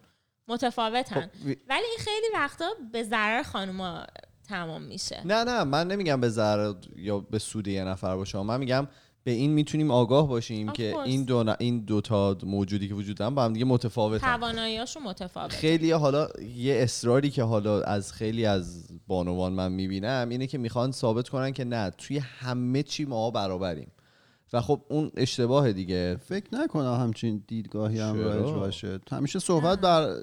متفاوتن. خب، ولی این خیلی وقتا به ضرر خانوما تمام میشه. نه نه من نمیگم به ضرر یا به سود یه نفر باشه. من میگم به این می‌تونیم آگاه باشیم که course. این دو ن- این دو تا موجودی که وجود دارن با هم دیگه متفاوتن. تواناییاشون متفاوت خیلی حالا یه اصراری که حالا از خیلی از بانوان من می‌بینم اینه که می‌خوان ثابت کنن که نه توی همه چی ما برابریم. و خب اون اشتباه دیگه. فکر نکنم همچین دیدگاهی هم؟ رایج باشه. همیشه صحبت بر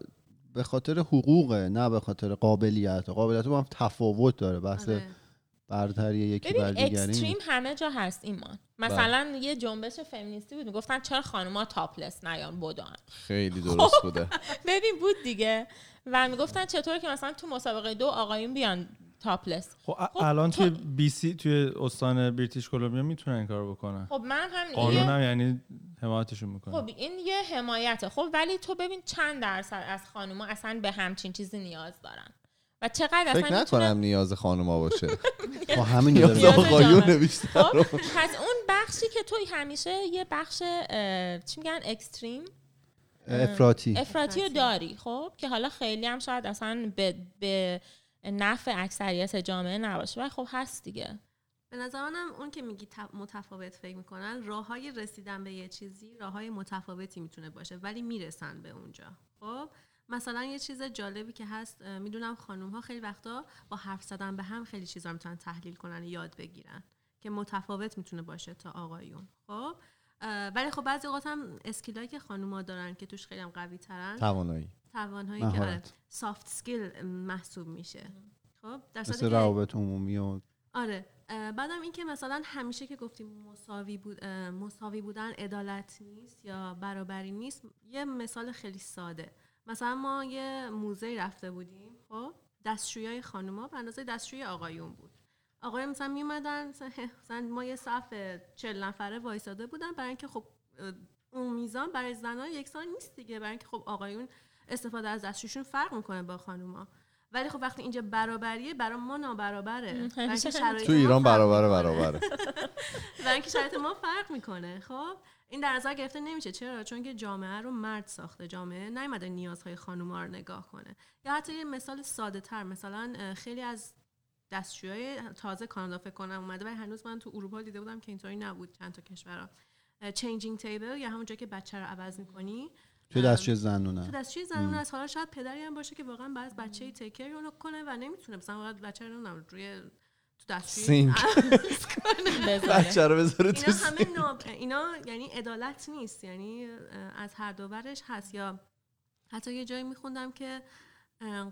به خاطر حقوقه نه به خاطر قابلیت. قابلیت با هم تفاوت داره بحث آره. برتری یکی بر ببین extreme نیست. همه جا هست ایمان. بله. مثلا یه جنبش فمینیستی بود می‌گفتن چرا خانوما topless نیان بدوئن خیلی درست بوده. [laughs] ببین بود دیگه. و می‌گفتن چطور که مثلا تو مسابقه دو آقایون بیان topless خب خب الان تو- توی بی سی توی استان بریتیش کلمبیا می‌تونن این کارو بکنن. خب من هم قانون یه- هم یعنی حمایتشون می‌کنه خب این یه حمایته. خب ولی تو ببین چند درصد از خانوما اصلا به همچین چیزی نیاز دارن. و چقدر فکر نکنم نیاز خانوما باشه. [laughs] با همین نیاز آقایون. بیشتر خب پس اون بخشی که توی همیشه یه بخش چی میگن؟ اکستریم؟ افراطی. افراطی رو. داری خب که حالا خیلی هم شاید اصلا به, به نفع اکثریت جامعه نباشه و خب هست دیگه. به نظر منم اون که میگی متفاوت فکر می‌کنن راه های رسیدن به یه چیزی راه های متفاوتی می‌تونه باشه ولی می‌رسن به اونجا. خب مثلا یه چیز جالبی که هست می‌دونم خانوم ها خیلی وقتا با حرف زدن به هم خیلی چیزا می‌تونن تحلیل کنن و یاد بگیرن که متفاوت می‌تونه باشه تا آقایون. خب؟ ولی خب بعضی اوقات هم skill ایی که خانوما دارن که توش خیلی هم قوی ترن توانایی توانهایی که آره. soft skill محسوب میشه. خب؟ در مثل که- روابط عمومی و آره بعدم اینکه مثلا همیشه که گفتیم مساوی بود مساوی بودن عدالت نیست یا برابری نیست یه مثال خیلی ساده. مثلا ما یه موزه رفته بودیم خب؟ دستشویای خانوما به اندازه دستشوی آقایون بود. آقایون مثلا میومدن مثلا, [laughs] مثلا ما یه صف چل نفره وایساده بودن برای اینکه خب اون میزان برای زنان یکسان نیست دیگه. برای اینکه خب آقایون استفاده از دستشویشون فرق می‌کنه با خانوما. ولی خب وقتی اینجا برابریه برای ما نابرابره. تو ایران برابره می‌کنه. برابره. [laughs] برای اینکه شرایط ما فرق می‌کنه خب؟ این در نظر گرفته نمیشه. چرا؟ چون که جامعه رو مرد ساخته. جامعه نیومده نیازهای خانوما رو نگاه کنه. یا حتی یه مثال ساده تر. مثلا خیلی از دستشویای تازه کانادا فکر کنم اومده ولی هنوز من تو اروپا دیده بودم که اینطوری نبود چند تا کشورها changing table یا همونجا که بچه رو عوض می‌کنی. ام، دستشوی تو زنونه. دستشوی زنون از حالا شاید پدری هم باشه که واقعا بعض بچه take care اونو کنه و نمی‌تونه. مثلا واقعا بچه رو روی تو دستشوی سینک. [laughs] بذاره. بچه رو بذاره اینا تو همه ناب... اینا یعنی عدالت نیست. یعنی از هر دو ورش هست. یا حتی یه جایی میخوندم که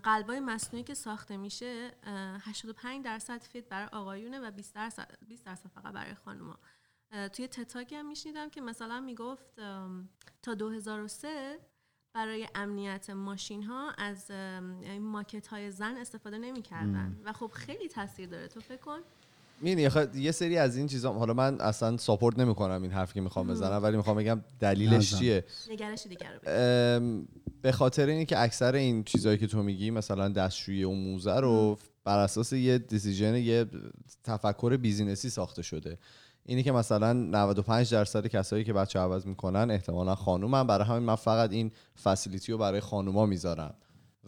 قلبای مصنوعی که ساخته میشه اه، 85 درصد fit برای آقایونه و 20 درصد 20 درصد فقط برای خانوما. توی تتاکی هم میشنیدم که مثلا می‌گفت تا 2003 برای امنیت ماشین ها از ماکت های زن استفاده نمی‌کردن. و خب خیلی تاثیر داره. تو فکر کن. می‌دونی یه سری از این چیزا حالا من اصلا ساپورت نمی‌کنم این حرفی که می‌خوام بزنم ولی می‌خوام بگم دلیلش. چیه؟ نگرش دیگر رو به خاطر اینه که اکثر این چیزهایی که تو میگی مثلا دستشویی و موزه رو بر اساس یه دیسیژن یه تفکر بیزینسی ساخته شده. اینی که مثلا 95 درصد کسایی که بچه عوض می‌کنن احتمالا خانومن برای همین من فقط این فسیلیتی رو برای خانوما می‌ذارم.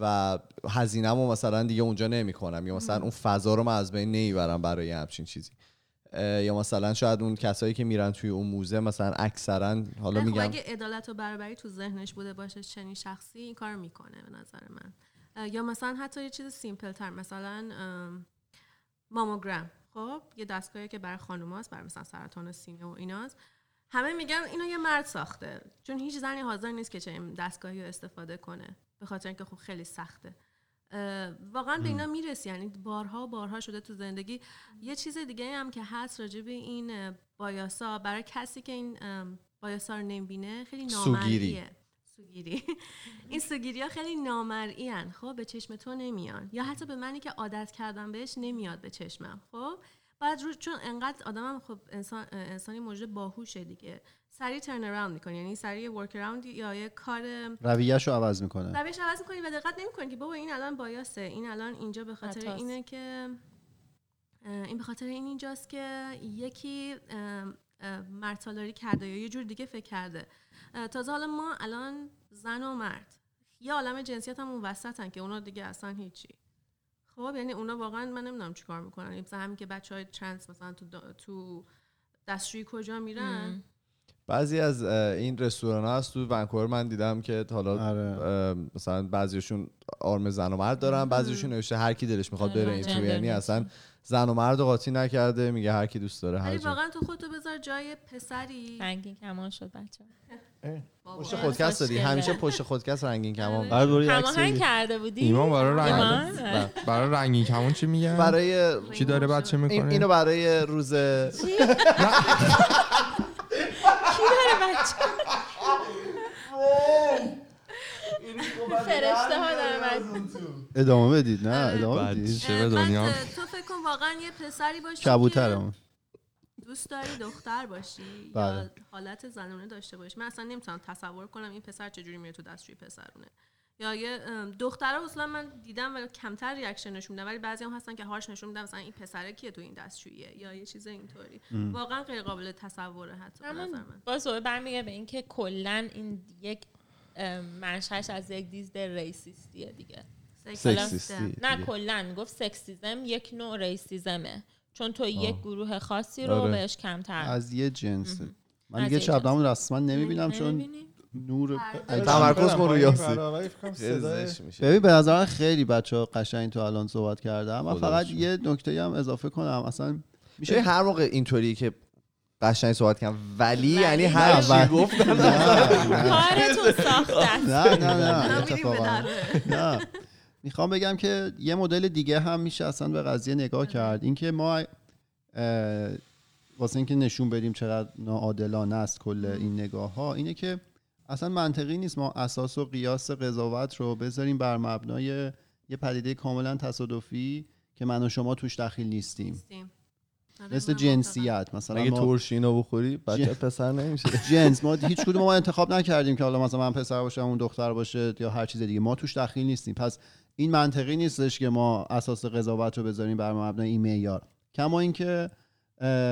و هزینه‌مو مثلا دیگه اونجا نمی‌کنم. یا مثلا اون فضا رو من از بین نمی‌برم برای همچین چیزی. یا مثلا شاید اون کسایی که میرن توی اون موزه مثلا اکثرا حالا خب میگم اگه عدالت و برابری تو ذهنش بوده باشه چنین شخصی این کار می‌کنه به نظر من. یا مثلا حتی یه چیز سیمپل تر مثلا ام، ماموگرام. خب یه دستگاهی که برای خانوماست برای مثلا سرطان سینه و ایناست. همه میگن اینو یه مرد ساخته چون هیچ زنی حاضر نیست که چنین دستگاهی رو استفاده کنه به خاطر اینکه خب خیلی سخته. واقعا به اینا می‌رسی. یعنی بارها و بارها شده تو زندگی. یه چیز دیگه هم که هست راجع به این بایاسا برای کسی که این بایاسا رو نمی‌بینه خیلی. نامرئیه سوگیری. [laughs] این سوگیری ها خیلی نامرئی هن خب به چشم تو نمیان. یا حتی به منی که عادت کردم بهش نمیاد به چشمم. خب بعد رو چون انقدر آدمم خب انسان انسانی موجود باهوشه دیگه. سریع ترن اراوند می‌کنی یعنی سریع ورک اراوند یا یه کار رویهش رو عوض می‌کنه. روش عوض می‌کنی و دقت نمی‌کنی که بابا این الان بایاسه این الان اینجا به خاطر. اینه که این به خاطر این اینجاست که یکی سالاری کرده یا یه جور دیگه فکر کرده. تازه حالا ما الان زن و مرد. یه عالم جنسیت هم اون وسطن که اونا دیگه اصلا هیچی. خب یعنی اونا واقعا من نمی‌دونم چیکار می‌کنن. مثلا همین که بچه های ترنس مثلا تو, دا- تو دستشویی کجا میرن. بعضی از این رستوران ها هست تو ونکوور من دیدم که حالا آره. مثلا بعضیشون آرم زن و مرد دارن بعضیشون نوشته هر کی دلش می‌خواد آره، بره این تو جندر یعنی. اصلا زن و مرد رو قاطی نکرده میگه هر کی دوست داره هر واقعا تو خودتو بذار جای پسری. رنگین کمان شد بچه. پشت خودکست دادی. همیشه پشت خودکست رنگین کمان هماهنگ بگیر. کرده بودی؟ ایمان برای؟ رنگین برای رنگین کمون چی میگن؟ برای کی داره بچه می‌کنه؟ اینو برای روز [laughs] فرشته ها داره ادامه بدید نه؟ ادامه بعد بدید. چه دنیا تو فکر کن واقعا یه پسری باشی کبوترم که دوست داری دختر باشی بله. یا حالت زنونه داشته باشی. من اصلا نمی‌تونم تصور کنم این پسر چجوری میره تو دستشوی پسرونه. یا یه ام، دخترها اصلا من دیدم ولی کمتر reaction نشون میدن ولی بعضی هم هستن که harsh نشون میدن مثلا این پسره کیه تو این دستشوییه یا یه چیز اینطوری. واقعا غیر قابل تصوره حتی به نظر من. باز برمیگه به اینکه کلا این یک منشأش از یک دید ریسیستیه دیگه. سکسیستی نه. کلا. گفت سکسیزم یک نوع ریسیزمه. چون تو یک گروه خاصی رو آره. بهش کمتر. از یه جنس من دیگه شبنم رسما نمی‌بینم چون نمی‌بینی؟ نور تمرکز کن روی. ببین به نظر من خیلی بچه ها قشنگ تو الان صحبت کردم من فقط یه نکته هم اضافه کنم. اصلا میشه هر موقع اینطوری که قشنگ صحبت کنم ولی. یعنی هر چی. گفتم کارتون ساخته نه. نه نه اتفاقا. نه. می‌خوام بگم که یه مدل دیگه هم میشه اصلا به قضیه نگاه کرد. اینکه ما واسه اینکه نشون بدیم چقدر ناعادلانه است کل این نگاه ها اینه که اصلا منطقی نیست ما اساس و قیاس قضاوت رو بذاریم بر مبنای یه پدیده کاملا تصادفی که من و شما توش دخیل نیستیم. نیستیم. آره، مثل جنسیت مثلا اگه ما ترش اینو بخوری بچه جن- پسر نمیشه. [laughs] جنس ما هیچ کدوم ما انتخاب نکردیم که حالا مثلا من پسر باشم اون دختر باشه یا هر چیز دیگه. ما توش دخیل نیستیم. پس این منطقی نیستش که ما اساس قضاوت رو بذاریم بر مبنای این معیار. کما اینکه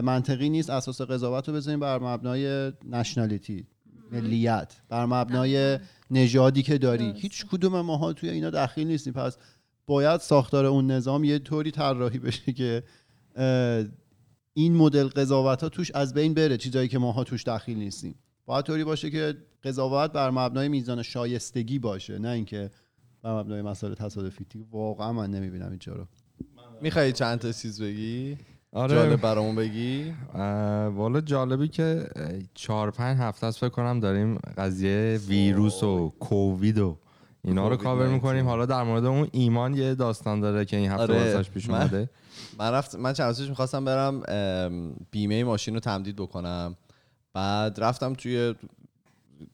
منطقی نیست اساس قضاوت رو بذاریم بر مبنای نشنالیتی ملیت بر مبنای نژادی که داری. هیچ کدوم ماها توی اینا دخیل نیستیم. پس باید ساختار اون نظام یه طوری طراحی بشه که این مدل قضاوت ها توش از بین بره چیزایی که ماها توش دخیل نیستیم. باید طوری باشه که قضاوت بر مبنای میزان شایستگی باشه نه اینکه بر مبنای مسائل تصادفی. واقعا من نمی‌بینم اینجا رو می‌خوای چند تا چیز بگی؟ آره. جالب برامون بگی؟ والا جالبی که چهار پنج هفته است فکر کنم داریم قضیه ویروس و کووید و اینا رو کاور 19. می‌کنیم. حالا در مورد اون ایمان یه داستان داره که این هفته آره، واسش پیش اومده. من رفت من چند می‌خواستم برم بیمه ماشین رو تمدید بکنم. بعد رفتم توی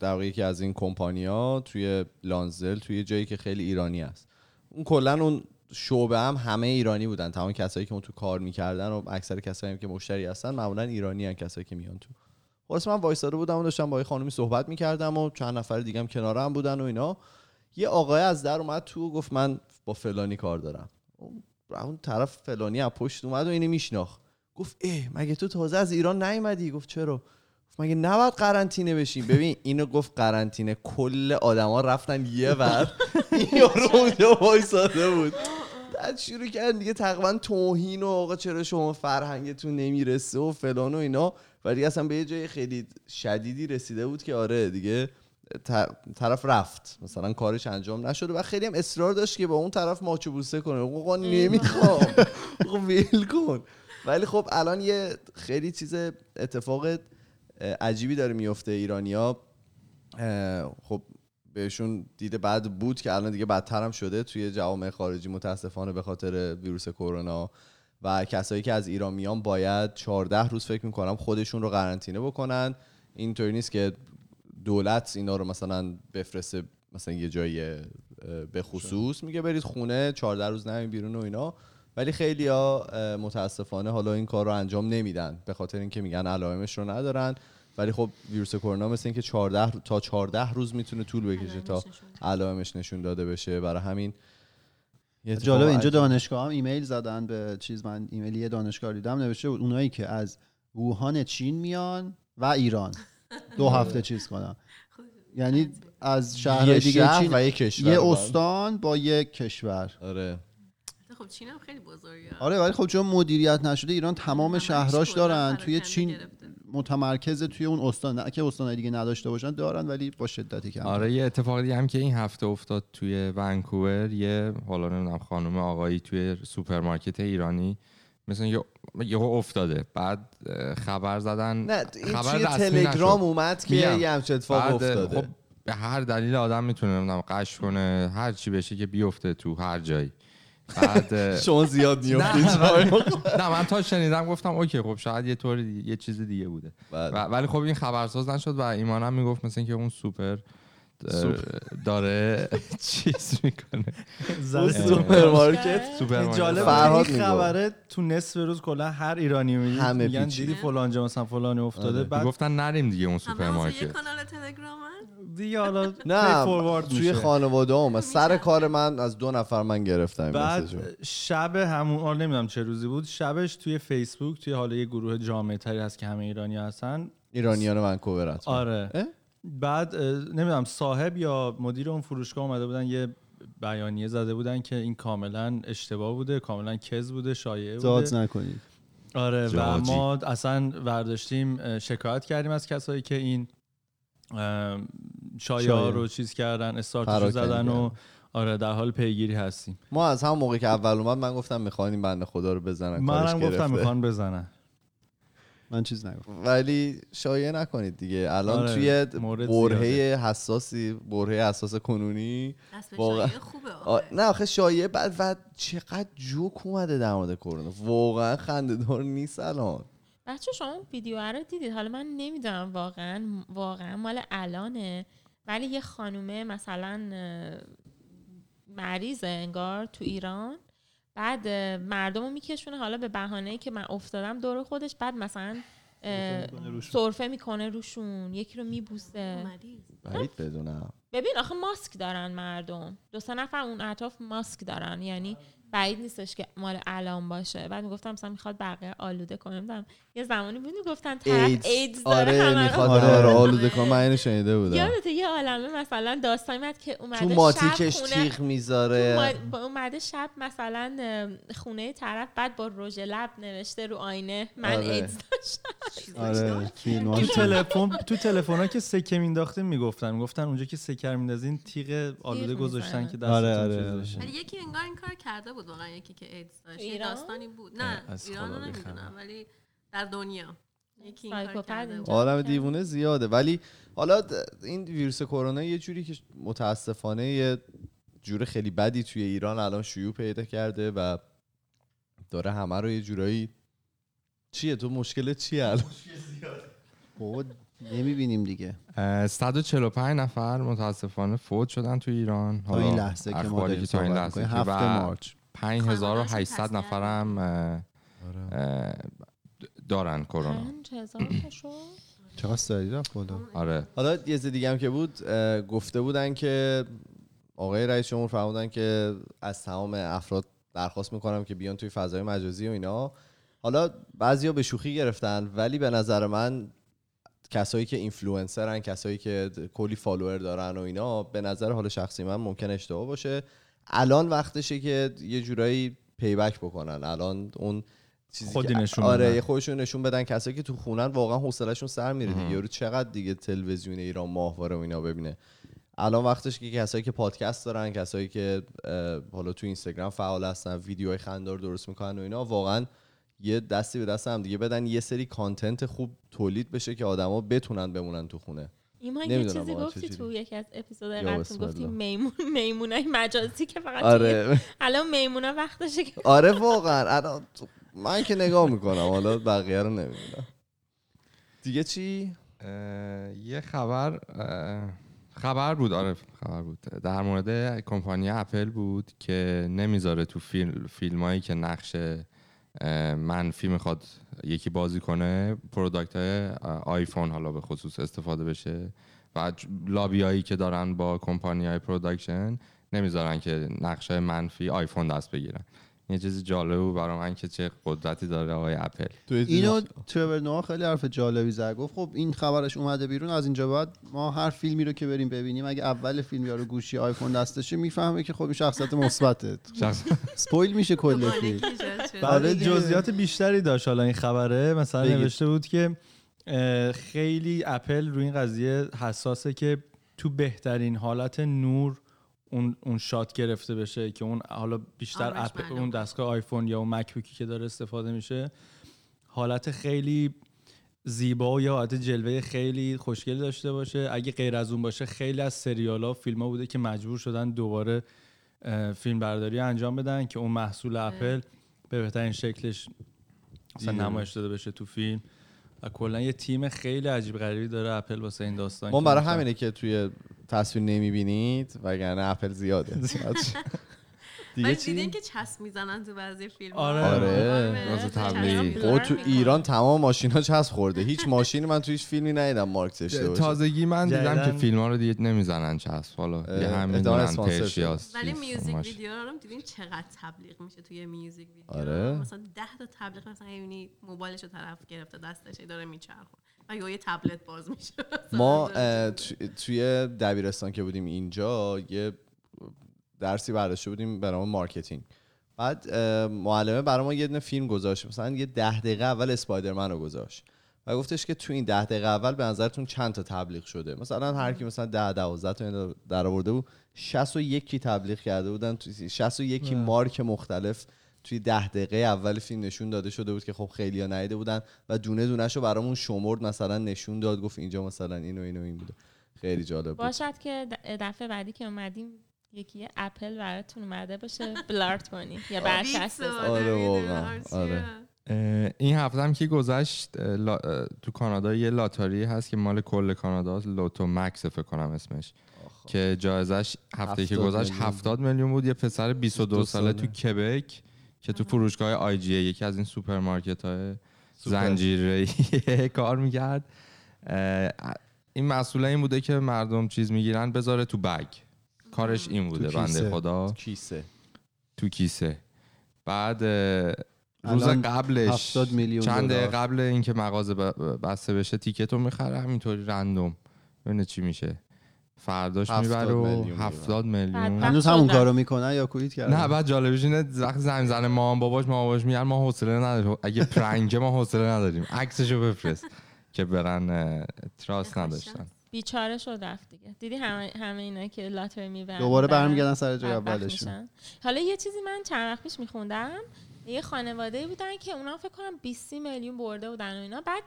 در یکی از این کمپانیا توی لانزل توی جایی که خیلی ایرانی است. اون کلا اون شعبه هم همه ایرانی بودن. تمام کسایی که اون تو کار می‌کردن و اکثر کسایی هم که مشتری هستن معمولا ایرانی هن کسایی که میان تو. خلاص من وایساده بودم و داشتم با یه خانمی صحبت می‌کردم و چند نفر دیگه هم کنارم بودن و اینا. یه آقای از در اومد تو گفت من با فلانی کار دارم. اون- طرف فلانی از پشت اومد و اینو میشناخت. گفت اه مگه تو تازه از ایران نیومدی؟ گفت چرا؟ گفت مگه نباید قرنطینه بشیم؟ ببین اینو گفت قرنطینه. کل آدما رفتن یه ور. [laughs] یارو اونجا وایساده بود. بعد شروع کرد دیگه تقریبا توهین و آقا چرا شما فرهنگتون نمی‌رسه و فلان و اینا. و دیگه اصلا به یه جای خیلی شدیدی رسیده بود که آره دیگه طرف رفت. مثلا کارش انجام نشده و خیلی هم اصرار داشت که با اون طرف ماچو بوسه کنه. آقا نمی‌خوام. ول کن. ولی خب الان یه خیلی چیز اتفاق عجیبی داره میفته ایرانیا خب بهشون دیده بعد بود که الان دیگه بدتر هم شده توی جوامع خارجی متاسفانه به خاطر ویروس کرونا. و کسایی که از ایران میان باید 14 روز فکر می‌کنم خودشون رو قرنطینه بکنن. اینطوری نیست که دولت اینا رو مثلا بفرسته مثلا یه جایی اه، به خصوص. میگه برید خونه 14 روز نمین بیرون و اینا. ولی خیلی ها متاسفانه حالا این کار رو انجام نمیدن. به خاطر اینکه میگن علائمش رو ندارن. ولی خب ویروس کرونا مثل اینکه 14 رو- تا 14 روز می‌تونه طول بکشه تا علائمش نشون داده بشه. برای همین یه جالب اینجا. دانشگاه هم ایمیل زدن به چیز من ایمیلی یه دانشگاه دیدم نوشته بود اونایی که از ووهان چین میان و ایران. دو هفته چیز کنن یعنی از یه دیگه شهر چین و یه کشور یه. استان با یک کشور. آره. خب چین هم خیلی بزرگه. آره ولی خب چون مدیریت نشده ایران تمام شهراش دارن. توی چین. متمرکز توی اون استان نه که استانهای دیگه نداشته باشن دارن ولی با شدتی کم آره یه اتفاق دیگه هم که این هفته افتاد توی ونکوور یه حالا نمی‌دونم خانم آقایی توی سوپرمارکت ایرانی مثلا یه یهو افتاده بعد خبر زدن نه خبر توی تلگرام نشد. اومد که. یه همچین اتفاق افتاده خب به هر دلیل آدم می‌تونه نمی‌دونم قش کنه هر چی بشه که بیفته تو هر جایی بعد شما زیاد میافتید نه من تا شنیدم گفتم اوکی خب شاید یه طور دیگه- یه چیز دیگه بوده. و- ولی خب این خبرساز نشد و ایمانم می‌گفت مثل اینکه اون سوپر داره [laughs] چیز می‌کنه. سوپرمارکت. سوپرمارکت. جالب این. خبره تو نصف روز کلا هر ایرانی میگن همه میگن پیچیده. دیدی فلان جا مثلا فلانی افتاده. آره. بعد گفتن نریم دیگه اون یه سوپرمارکت. کانال تلگرامن دیگه حالا نه forward توی میشه. خانواده هم سر کار من از دو نفر من گرفتم. بعد شب همون آره نمی‌دونم چه روزی بود شبش توی فیسبوک توی حالا یه گروه جامعه تری هست که همه ایرانی هستن ایرانیان ونکوور حتما. آره؟ بعد نمی‌دونم صاحب یا مدیر اون فروشگاه اومده بودن یه بیانیه زده بودن که این کاملا اشتباه بوده کاملا کز بوده شایعه بوده داد نکنید آره و جاجی. ما اصلا برداشتیم شکایت کردیم از کسایی که این شایعه. رو چیز کردن استارتش زدن و. آره در حال پیگیری هستیم ما از همون موقع که اول اومد من گفتم می‌خوان این بنده خدا رو بزنن کارش منم گفتم. می‌خوان بزنن من چیز نگفتم ولی شایعه نکنید دیگه الان آره، توی برهه حساسی برهه حساس کنونی واقعا. شایعه خوبه. نه آخه شایعه بعد و چقدر جوک اومده در مورد کرونا واقعا خنده‌دار نیست الان بچه شما اون ویدیو رو دیدید؟ حالا من نمی‌دونم واقعا واقعا مال الانه. ولی یه خانومه مثلا مریضه انگار تو ایران. بعد مردم رو میکشونه. حالا به بهانه که من افتادم دور خودش. بعد مثلا سرفه می‌کنه روشون. یکی رو میبوسه. بعید بدونم. ببین آخه ماسک دارن مردم. دو سه نفر اون اطراف ماسک دارن. یعنی بعید نیستش که مال الان باشه. بعد می‌گفتم مثلا می‌خواد بقیه آلوده نمی‌دونم یه زمانی بود می‌گفتن طرف ایدز داره آره می‌خواد آره. آره. آلوده کنه من اینو شنیده بودم یادته یه عالمه مثلا داستانی اومد که اومده تو ماتیکش شب خونه تیغ می‌ذاره اومده شب مثلا خونه طرف بعد با رژ لب نوشته رو آینه من آره. ایدز داشتم آره تو فیلم تلفن تو تلفن که سکه مینداختیم می‌گفتن می‌گفتن اونجا که سکر میندازین تیغ آلوده گذاشتن. که دستتون آره، آره، یکی انگار این کار کرده بود واقعا یکی که ایدز داشت؟ داستانی بود نه ایران. نمی‌دونم ولی در دنیا. یکی این. آدم دیوونه زیاده. ولی حالا این ویروس کرونا یه جوری که متاسفانه یه جور خیلی بدی توی ایران الان شیوع پیدا کرده و داره همه رو یه جورایی چیه تو مشکل چیه الان؟ بابا نمی‌بینیم دیگه. اه، 145 نفر متاسفانه فوت شدن تو ایران. تا این لحظه که ما داریم تا این لحظه هفته و مارچ. 5800 نفرم دارن کرونا. 5000 تا شد چقدر سریع رفت بالا آره. حالا یه دیگه هم که بود گفته بودن که آقای رئیس جمهور فرمودن که از تمام افراد درخواست می‌کنم که بیان توی فضای مجازی و اینا. حالا بعضیا به شوخی گرفتن ولی به نظر من کسایی که اینفلوئنسرن کسایی که کلی follower دارن و اینا به نظر حال شخصی من ممکن اشتباه باشه. الان وقتشه که یه جورایی payback بکنن. الان اون چیزی خودی که- نشون آره خودشون نشون بدن. کسایی که تو خونن واقعا حوصلهشون سر میره دیگه. یارو چقدر دیگه تلویزیون ایران ماهواره و اینا ببینه. الان وقتش که کسایی که پادکست دارن کسایی که حالا تو اینستاگرام فعال هستن ویدیوهای خندار درست می‌کنن و اینا واقعا یه دستی به دست هم دیگه بدن. یه سری کانتنت خوب تولید بشه که آدما بتونن بمونن تو خونه. ایمان یه چیزی گفتی چجوری. تو یکی از اپیزودهای قبل گفتی. میمون میمونای مجازی که فقط آره. الان میمونا وقتشه که آره واقعا. الان من که نگاه می‌کنم حالا بقیه رو نمی‌دونم دیگه چی؟ یه خبر خبر بود آره خبر بود. در مورد کمپانی اپل بود که نمی‌ذاره تو فیلم فیلمایی که نقش منفی می‌خواد یکی بازی کنه product های آیفون حالا به خصوص استفاده بشه و لابیایی که دارن با کمپانی های production نمی‌ذارن که نقش های منفی آیفون دست بگیرن. یه چیزی جالب بود برای من که چه قدرتی داره آقای اپل. اینو ترور نوآ خیلی حرف جالبی زد. گفت خب این خبرش اومده بیرون از اینجا بعد ما هر فیلمی رو که بریم ببینیم اگه اول فیلم یارو گوشی آیفون دستشه می‌فهمه که خب این شخصیت مثبته. spoil میشه کل فیلم. بعد آره. جزئیات بیشتری داشت حالا این خبره. مثلا. نوشته بود که خیلی اپل روی این قضیه حساسه که تو بهترین حالت نور اون اون shot گرفته بشه که اون حالا بیشتر اپ اون. دستگاه آیفون یا اون MacBook ی که داره استفاده میشه حالت خیلی زیبا یا حالت جلوه خیلی خوشگلی داشته باشه اگه غیر از اون باشه خیلی از سریال ها فیلم ها بوده که مجبور شدن دوباره فیلم برداری انجام بدن که اون محصول اپل به بهترین شکلش مثلا. نمایش داده بشه تو فیلم و کلا یه تیم خیلی عجیب غریبی داره اپل واسه این داستان ما برای همینه که توی تصویر نمی‌بینید وگرنه اپل زیاده. [laughs] دیگه چی دیدین که چسب می‌زنن تو بعضی فیلم آره. آره. واسه تبلیغ. خب تو ایران تمام ماشینا چسب خورده هیچ [laughs] ماشینی من تو هیچ فیلمی ندیدم مارک داشته باشه تازگی من دیدم که فیلم ها رو دیگه نمی‌زنن چسب حالا یه همین دونن شده. پرشیاس ولی میوزیک. ویدیو رو هم دیدین چقدر تبلیغ میشه توی میوزیک ویدیو آره. مثلا ده تا تبلیغ مثلا یعنی موبایلش رو طرف گرفته دستش داره میچرخه و یه تبلت باز میشه ما توی دبیرستان که بودیم اینجا یه درسی برداشته بودیم به نام marketing. بعد معلمه برای ما یه دونه فیلم گذاشت مثلا یه ده دقیقه اول Spider-Man رو گذاشت. و گفتش که تو این ده دقیقه اول به نظرتون چند تا تبلیغ شده؟ مثلا هر کی مثلا ده دوازده تا اینا در آورده بود 61 کی تبلیغ کرده بودن تو 61 کی مارک مختلف توی ده دقیقه اول فیلم نشون داده شده بود که خب خیلی ها ندیده بودن و دونه دونهشو برامون شمرد مثلا نشون داد گفت اینجا مثلا این و این و این بوده. خیلی جالب بود. باشد که دفعه بعدی که اومدیم یکی اپل براتون اومده باشه بلارت کنی یا برچسب. آره واقعا، آره. اه، این هفته هم که گذشت تو کانادا یه لاتاری هست که مال کل کانادا لوتو مکس فکر کنم اسمش که جایزش هفته که 70 گذشت میلیون. 70 میلیون بود یه پسر 22 دو ساله ساله. تو کبک که تو فروشگاه IGA یکی از این سوپرمارکت های. زنجیره [laughs] کار می‌کرد این مسئوله این بوده که مردم چیز می‌گیرن بذاره تو bag کارش این بوده بنده. خدا. کیسه. تو کیسه. بعد روز قبلش 70 میلیون چند. قبل اینکه مغازه بسته بشه ticket رو می‌خره همینطوری random. ببینه چی میشه. فرداش 70 می‌بره و میلیون 70 بعد میلیون. هنوز همون. کارو می‌کنن یا کویت کردن نه بعد جالبش اینه وقتی زنگ زنه مامان باباش مامان باباش میگن ما حوصله نداریم. اگه پرنگه ما حوصله نداریم. عکسشو بفرست که برن تراس نداشتن. بیچاره شد رفت دیگه. دیدی همه همه اینا که لاتری می‌برن دوباره برمیگردن سر جای اولشون. حالا یه چیزی من چند وقت پیش میخوندم. یه خانواده بودن که اونا فکر کنم 20 میلیون برده بودن و اینا. بعد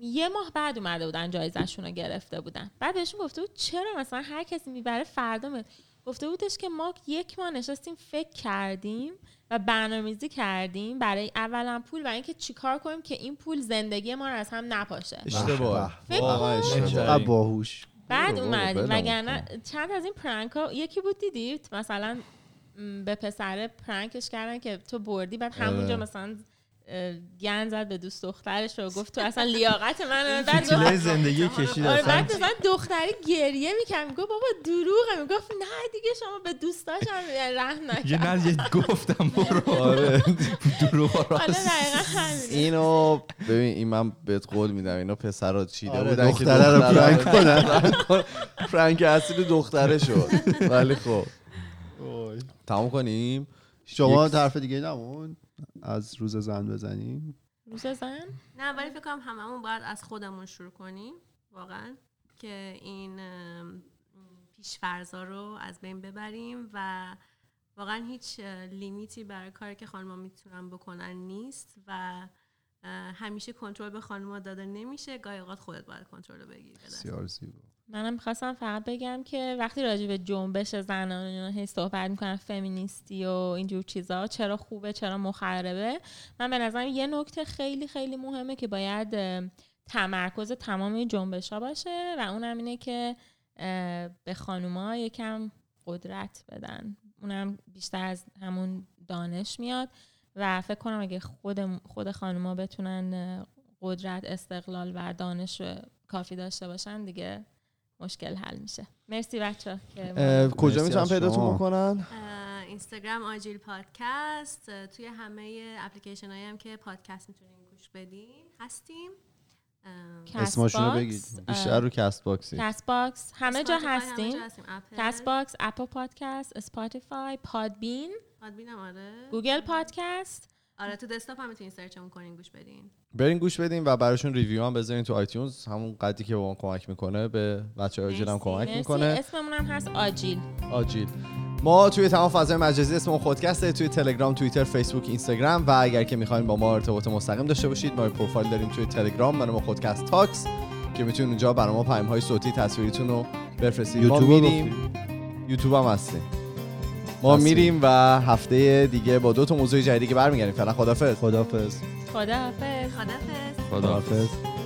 یه ماه بعد اومده بودن جایزشون رو گرفته بودن. بعد بهشون گفته بود چرا مثلا هر کسی می‌بره فردا گفته بودش که ما یک ماه نشستیم فکر کردیم و برنامه‌ریزی کردیم برای اولا پول و اینکه چیکار کنیم که این پول زندگی ما رو از هم نپاشه. اشتباه. فکر واقعا کن. اشتباه. باهوش. بعد اومدیم. وگرنه چند از این پرانک ها یکی بود دیدید مثلا به پسره پرانکش کردن که تو بردی بعد همونجا آره. مثلا اه، گن زد به دوست دخترش و گفت تو اصلا لیاقت [laughs] من بعد زندگی کشید آره بعد مثلا دختری گریه می‌کرد می‌گفت بابا دروغه. می‌گفت نه دیگه شما به دوستاش هم رحم یه نکرد نه یه گفتم [laughs] برو. آره دروغ همینه. اینو ببین این من بهت قول میدم. اینو پسرا چیده آره، بودن که دختره رو پرانک کنن. پرانک اصلی دختره شد. ولی خب. تموم کنیم. شما طرف دیگه نمون. از روز زن بزنیم؟ روز زن؟ نه ولی فکر کنم هممون باید از خودمون شروع کنیم واقعا که این ام، پیشفرزا رو از بین ببریم و واقعا هیچ لیمیتی برای کاری که خانم‌ها می‌تونن بکنن نیست و همیشه کنترل به خانم‌ها داده نمیشه. گاهی اوقات خودت باید کنترل رو بگیری. بسیار زیبا. منم می‌خواستم فقط بگم که وقتی راجع به جنبش زنان هی صحبت می‌کنن فمینیستی و اینجور چیزا چرا خوبه چرا مخربه من به نظرم یه نکته خیلی خیلی مهمه که باید تمرکز تمام این جنبش ها باشه و اونم اینه که به خانوما یکم قدرت بدن. اونم بیشتر از همون دانش میاد و فکر کنم اگه خود خود خانوما بتونن قدرت استقلال و دانش کافی داشته باشن دیگه مشکل حل میشه. مرسی بچه کجا از پیداتون. بکنن؟ اینستاگرام آجیل پادکست. توی همه اپلیکیشن هایی هم که پادکست می‌تونین گوش بدین. هستیم. اه، کست اسمشون رو بگید. بیشتر رو Castbox ی Castbox همه جا هستیم. Castbox Apple Podcast Spotify Podbean Podbean م آره. Google Podcast آره تو desktop هم می‌تونین search مون کنین گوش بدین. برین گوش بدین و براشون review هم بذارین تو iTunes. همون قدی که به ما کمک می‌کنه به بچه آجیل هم. کمک مرسی. می‌کنه. اسممون هم هست آجیل. آجیل. ما توی تمام فضای مجازی اسممون خودکسته توی تلگرام توییتر فیسبوک اینستاگرام و اگر که می‌خواین با ما ارتباط مستقیم داشته باشید ما پروفایل داریم توی تلگرام به نام خودکست تاکس که می‌تونید اونجا برای ما پیام های صوتی تصویریتون رو بفرستید. ما میریم یوتیوب هم هستیم. ما. میریم و هفته دیگه با دو تا موضوع جدیدی که برمیگردیم. فعلا خدافظ خدافظ خدافظ خدا خدافظ